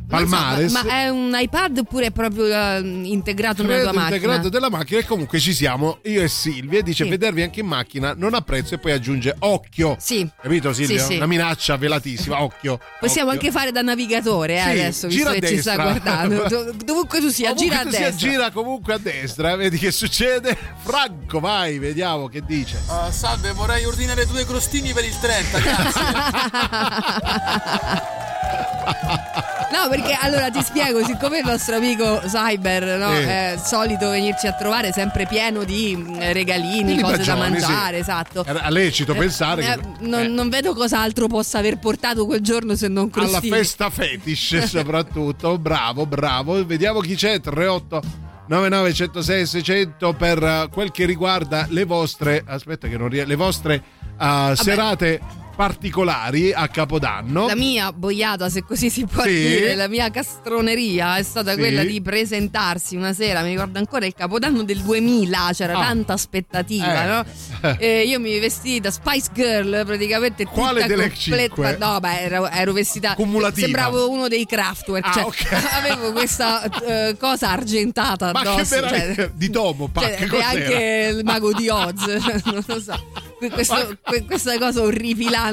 Ma insomma, palmares. Ma è un iPad oppure è proprio eh, integrato nella Credo tua macchina? integrato della macchina e comunque ci siamo io e Silvia dice Sì. vedervi anche in macchina non apprezzo e poi aggiunge occhio Sì. capito Silvia? Sì, sì. una minaccia velatissima occhio Possiamo occhio. anche fare da navigatore eh, Sì, adesso, visto gira che a ci sta destra. guardando. Dov- Dovunque tu sia, Ovunque gira a tu sia, destra. gira comunque a destra vedi che succede Franco vai vediamo che dice Ah, salve, vorrei ordinare due crostini per il 30, grazie. No, perché allora ti spiego, siccome il nostro amico Cyber no, Sì. è solito venirci a trovare sempre pieno di mm, regalini, Di cose da bagioni, sì. mangiare, esatto. Era lecito Eh, pensare eh, che non, non vedo cos'altro possa aver portato quel giorno se non alla crostini. festa fetish soprattutto bravo bravo vediamo chi c'è 38 99 106 600 per eh, quel che riguarda le vostre aspetta che non rie- le vostre eh, serate particolari a Capodanno La mia boiata, se così si può Sì. dire, la mia castroneria è stata Sì. quella di presentarsi una sera, mi ricordo ancora il capodanno del 2000, c'era Ah. tanta aspettativa, Eh. no? E io mi vestii da Spice Girl praticamente tutta Quale delle completa-? No, beh, ero, ero vestita Cumulativa. sembravo uno dei Kraftwerk, Ah, cioè, ok. avevo questa eh, cosa argentata ma che addosso, cioè, di Domo cioè, che e anche il mago di Oz, non lo so. Que- questo- que- questa cosa orripilante.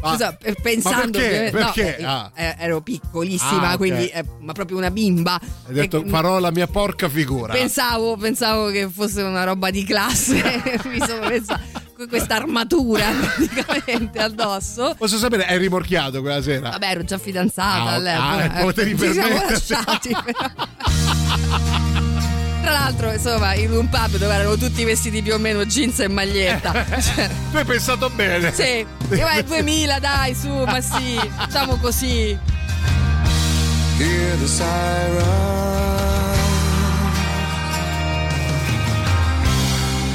Ah, Scusa, pensando perché? no, Perché? eh, Ah. eh, ero piccolissima, Ah, ok. quindi eh, ma proprio una bimba. hai detto E, farò la mia porca figura Pensavo, pensavo che fosse una roba di classe, mi sono messa con questa armatura praticamente addosso. posso sapere hai rimorchiato quella sera Vabbè, ero già fidanzata Ah, all'epoca. ah, potevi Ci siamo permetterti. lasciati. però. Tra l'altro, insomma, in un pub dove erano tutti vestiti più o meno jeans e maglietta. Cioè, tu hai pensato bene sì, vai 2000, dai, su, ma sì, facciamo così. Hear the siren.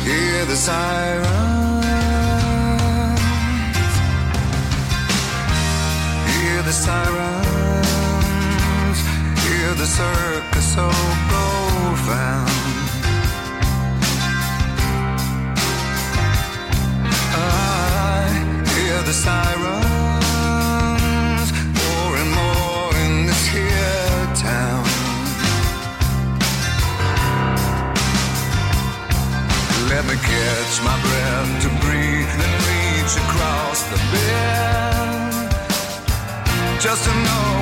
Hear the siren. Hear the sirens. Hear the circus so I hear the sirens more and more in this here town. Let me catch my breath to breathe and reach across the bend. Just to know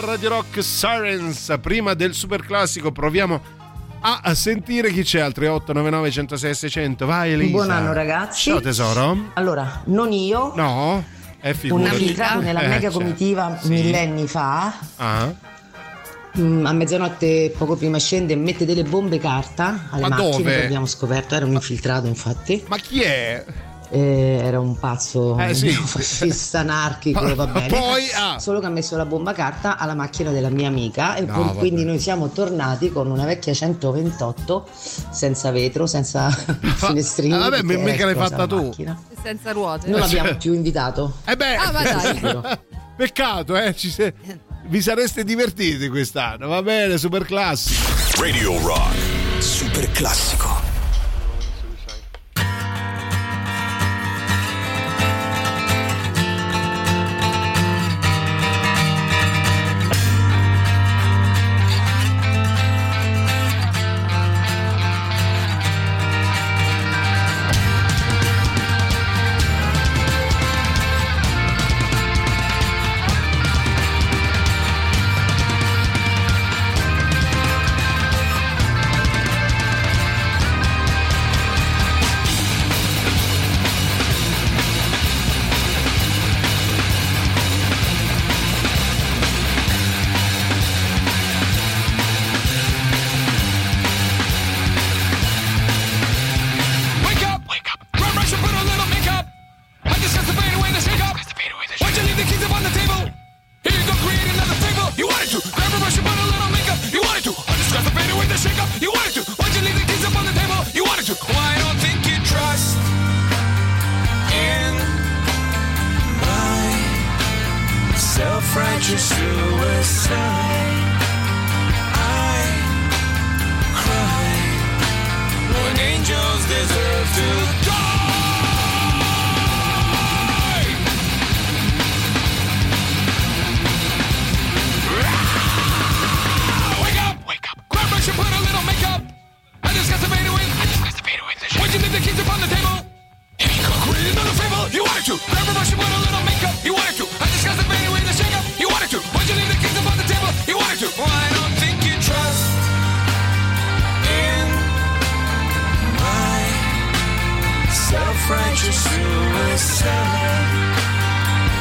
a Radio Rock Sirens. Prima del super classico proviamo a sentire chi c'è al 3899 106 600. Vai Elisa. Buon anno ragazzi. Ciao tesoro. Allora, non io, No, è un'amica nella Eh, mega certo. comitiva Sì. millenni fa. Ah. mm, A mezzanotte, poco prima scende e mette delle bombe carta alle Ma macchine dove? che abbiamo scoperto. Era un infiltrato, infatti. Ma chi è? Eh, era un pazzo Eh, sì. fascista anarchico, va bene. Poi, ah. Solo che ha messo la bomba carta alla macchina della mia amica e No, poi- quindi noi siamo tornati con una vecchia 128 senza vetro, senza finestrini. Ah, vabbè, mica l'hai fatta tu. macchina. Senza ruote. Non l'abbiamo più invitato. Eh beh, Ah, ma dai. peccato, eh. ci se- Vi sareste divertiti quest'anno, va bene, super classico. Radio Rock. Super classico. You wanted to. Brush a little makeup. You wanted to. I discuss the fader with a shake up. You wanted to. Why'd you leave the the table? You wanted to. I don't think you trust in my self-righteous suicide.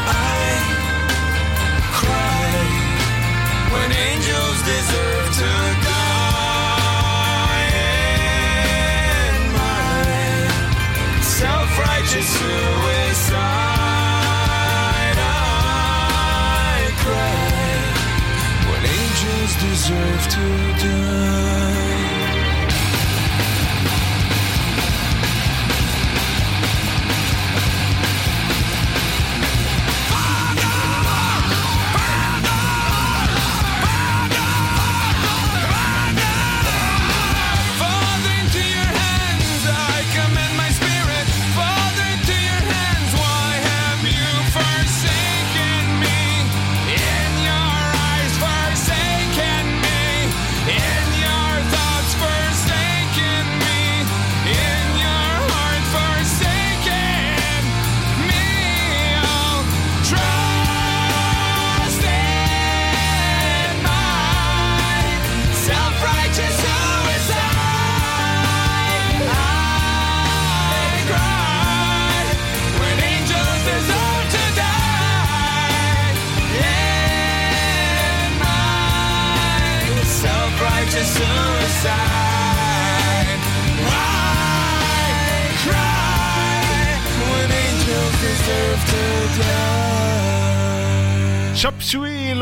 I cry when angels deserve to. Deserve to die.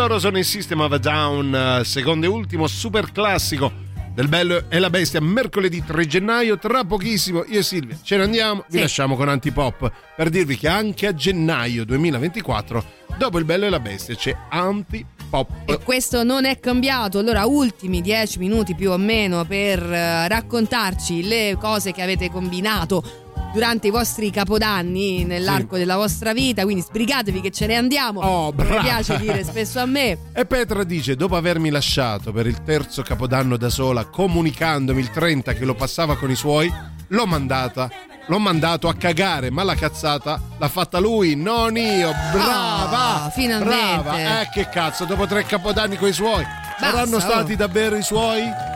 Loro sono il System of a Down, eh, secondo e ultimo super classico del Bello e la Bestia, mercoledì 3 gennaio. Tra pochissimo io e Silvia ce ne andiamo, vi Sì. lasciamo con Antipop per dirvi che anche a gennaio 2024, dopo il Bello e la Bestia, c'è Antipop. E questo non è cambiato. Allora, ultimi dieci minuti più o meno per eh, raccontarci le cose che avete combinato durante i vostri capodanni nell'arco della vostra vita. Quindi sbrigatevi che ce ne andiamo. Oh, brava. piace dire spesso a me. E Petra dice: Dopo avermi lasciato per il terzo capodanno da sola, comunicandomi il 30 che lo passava con i suoi, l'ho mandata. L'ho mandato a cagare, ma la cazzata l'ha fatta lui, non io. Brava! Ah, finalmente. Brava! Eh, che cazzo, dopo tre capodanni con i suoi. Saranno oh. stati davvero i suoi?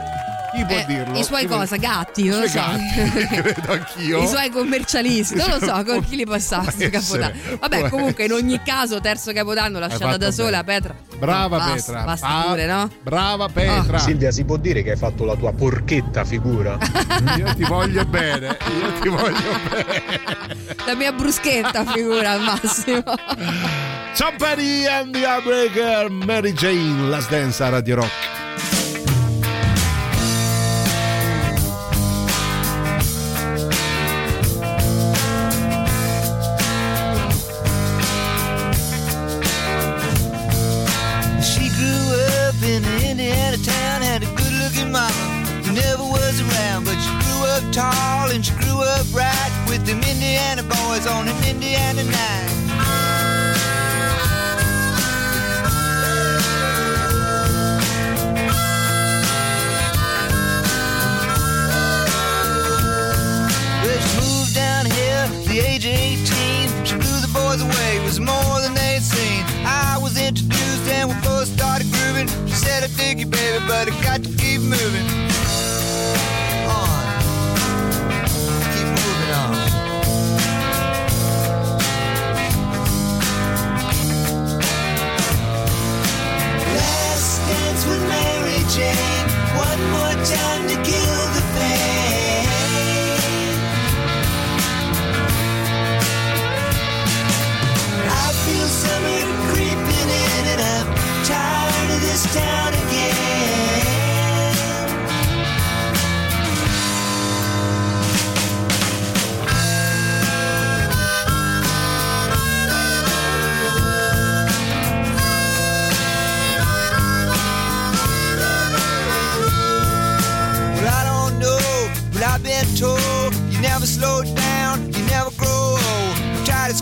Chi può Eh, dirlo? I suoi Chi- cosa? Gatti, non lo so. gatti, credo anch'io. I suoi commercialisti, non lo so con chi li essere, capodanno. Vabbè, può comunque in ogni caso, terzo capodanno lasciata fatto da sola, bene. Petra. Brava Basta, Petra. Basta Ah, pure, no? Brava Petra. Silvia, si può dire che hai fatto la tua porchetta figura? Io ti voglio bene, io ti voglio bene. La mia bruschetta figura al massimo. Somebody and the Heartbreaker, Mary Jane, Last Dance a Radio Rock. Around, but she grew up tall and she grew up right with them Indiana boys on an Indiana night. Well, she moved down here at the age of 18. She blew the boys away, it was more than they'd seen. I was introduced and we both started grooving. She said, I dig you, baby, but I got to keep moving.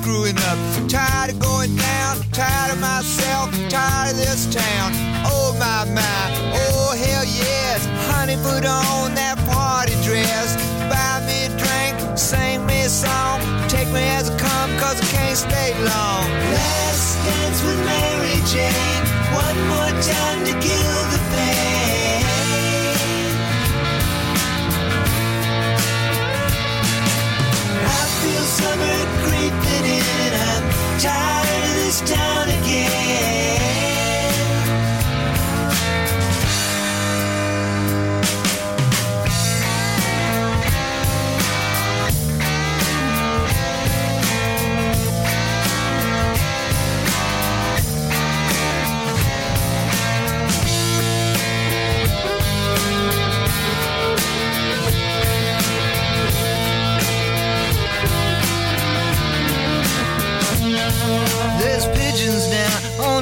Screwing up. Tired of going down, tired of myself, tired of this town. Oh my my, oh hell yes. Honey, put on that party dress. Buy me a drink, sing me a song. Take me as I come, cause I can't stay long. Last dance with Mary Jane. One more time to kill the time.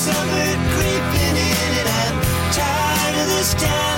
Summer creeping in and I'm tired of this town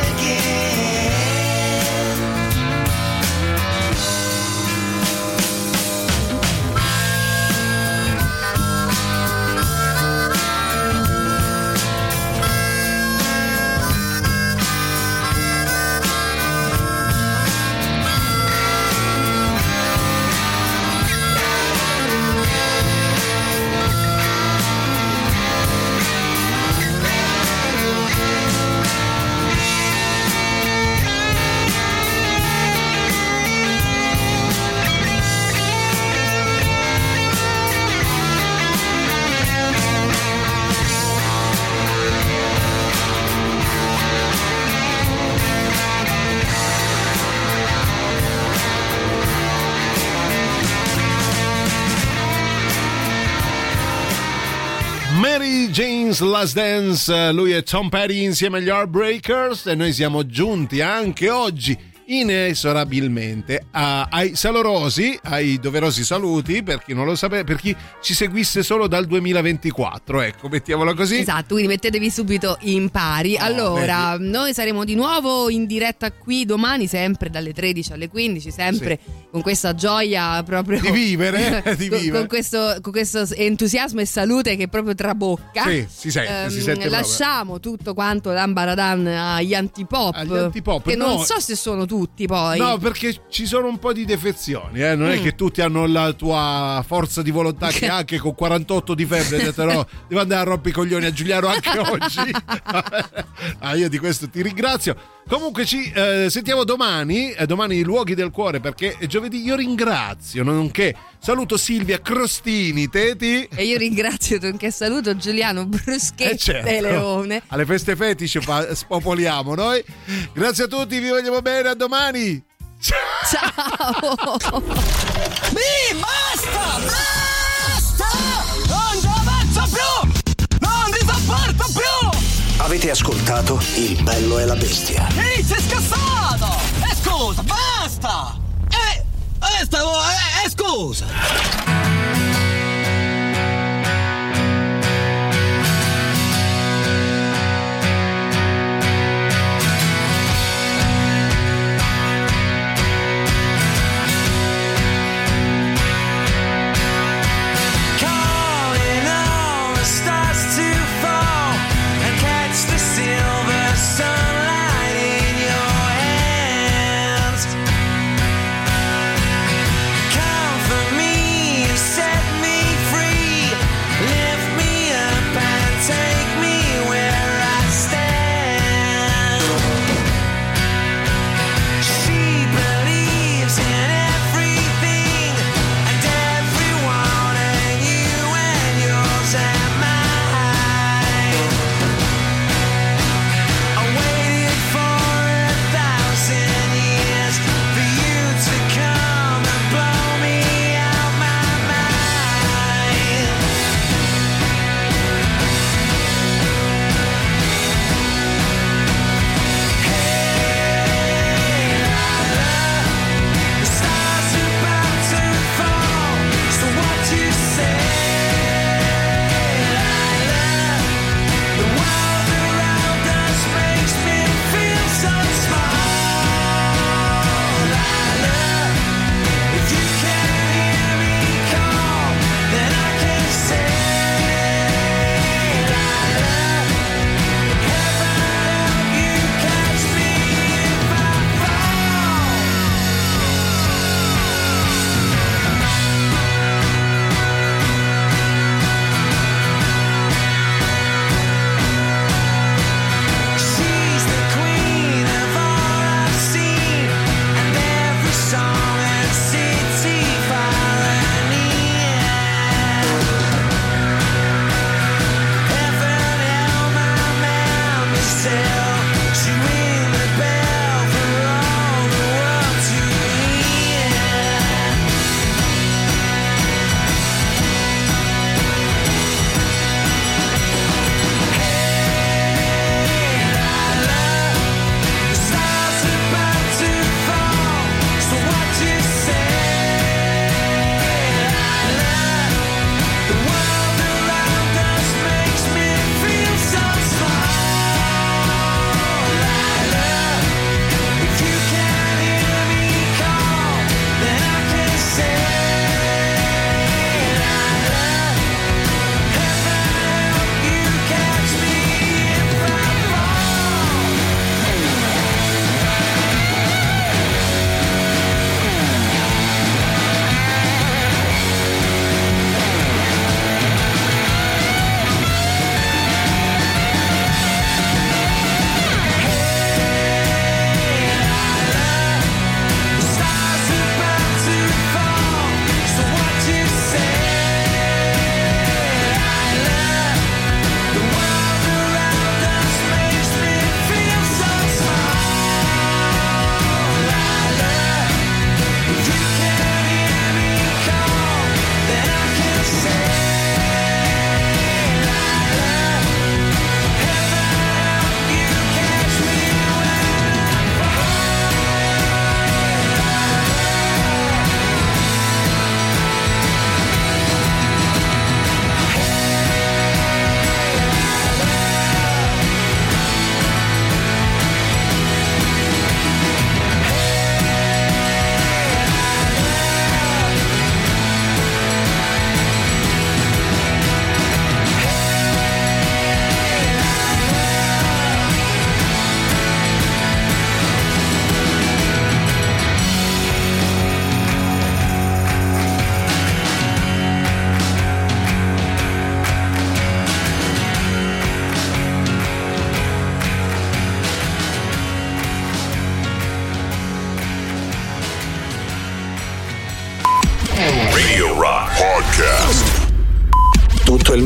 Last Dance, eh, lui è Tom Petty insieme agli Heartbreakers e noi siamo giunti anche oggi inesorabilmente a- ai salorosi, ai doverosi saluti per chi non lo sapeva, per chi ci seguisse solo dal 2024, ecco, mettiamola così. Esatto, quindi mettetevi subito in pari. Oh, allora, noi saremo di nuovo in diretta qui domani, sempre dalle 13 alle 15, sempre con questa gioia proprio Di vivere, di con, vivere. con questo, con questo entusiasmo e salute che proprio trabocca. Sì, si sente, si Ehm, sente proprio. Lasciamo tutto quanto l'ambaradan agli antipop. Agli antipop, Che non no. so se sono tutti poi. No, perché ci sono un po' di defezioni, eh? non è Mm. che tutti hanno la tua forza di volontà che anche con 48 di febbre detto no, devo andare a rompere i coglioni a Giuliano anche oggi. ah, io di questo ti ringrazio. Comunque ci eh, sentiamo domani, eh, domani i luoghi del cuore perché è giovedì io ringrazio, nonché saluto Silvia Crostini, Teti. E io ringrazio, nonché saluto Giuliano Bruschetti Eh, certo. Leone. Alle feste fetici fa- spopoliamo noi. Grazie a tutti, vi vogliamo bene, domani. Ciao! Mi basta! Basta! Non ci avanzo più! Non ti sopporto più! Avete ascoltato Il bello e la bestia. Ehi, sei scassato! E scusa, basta! Eh, eh, stavo... Eh, eh, scusa!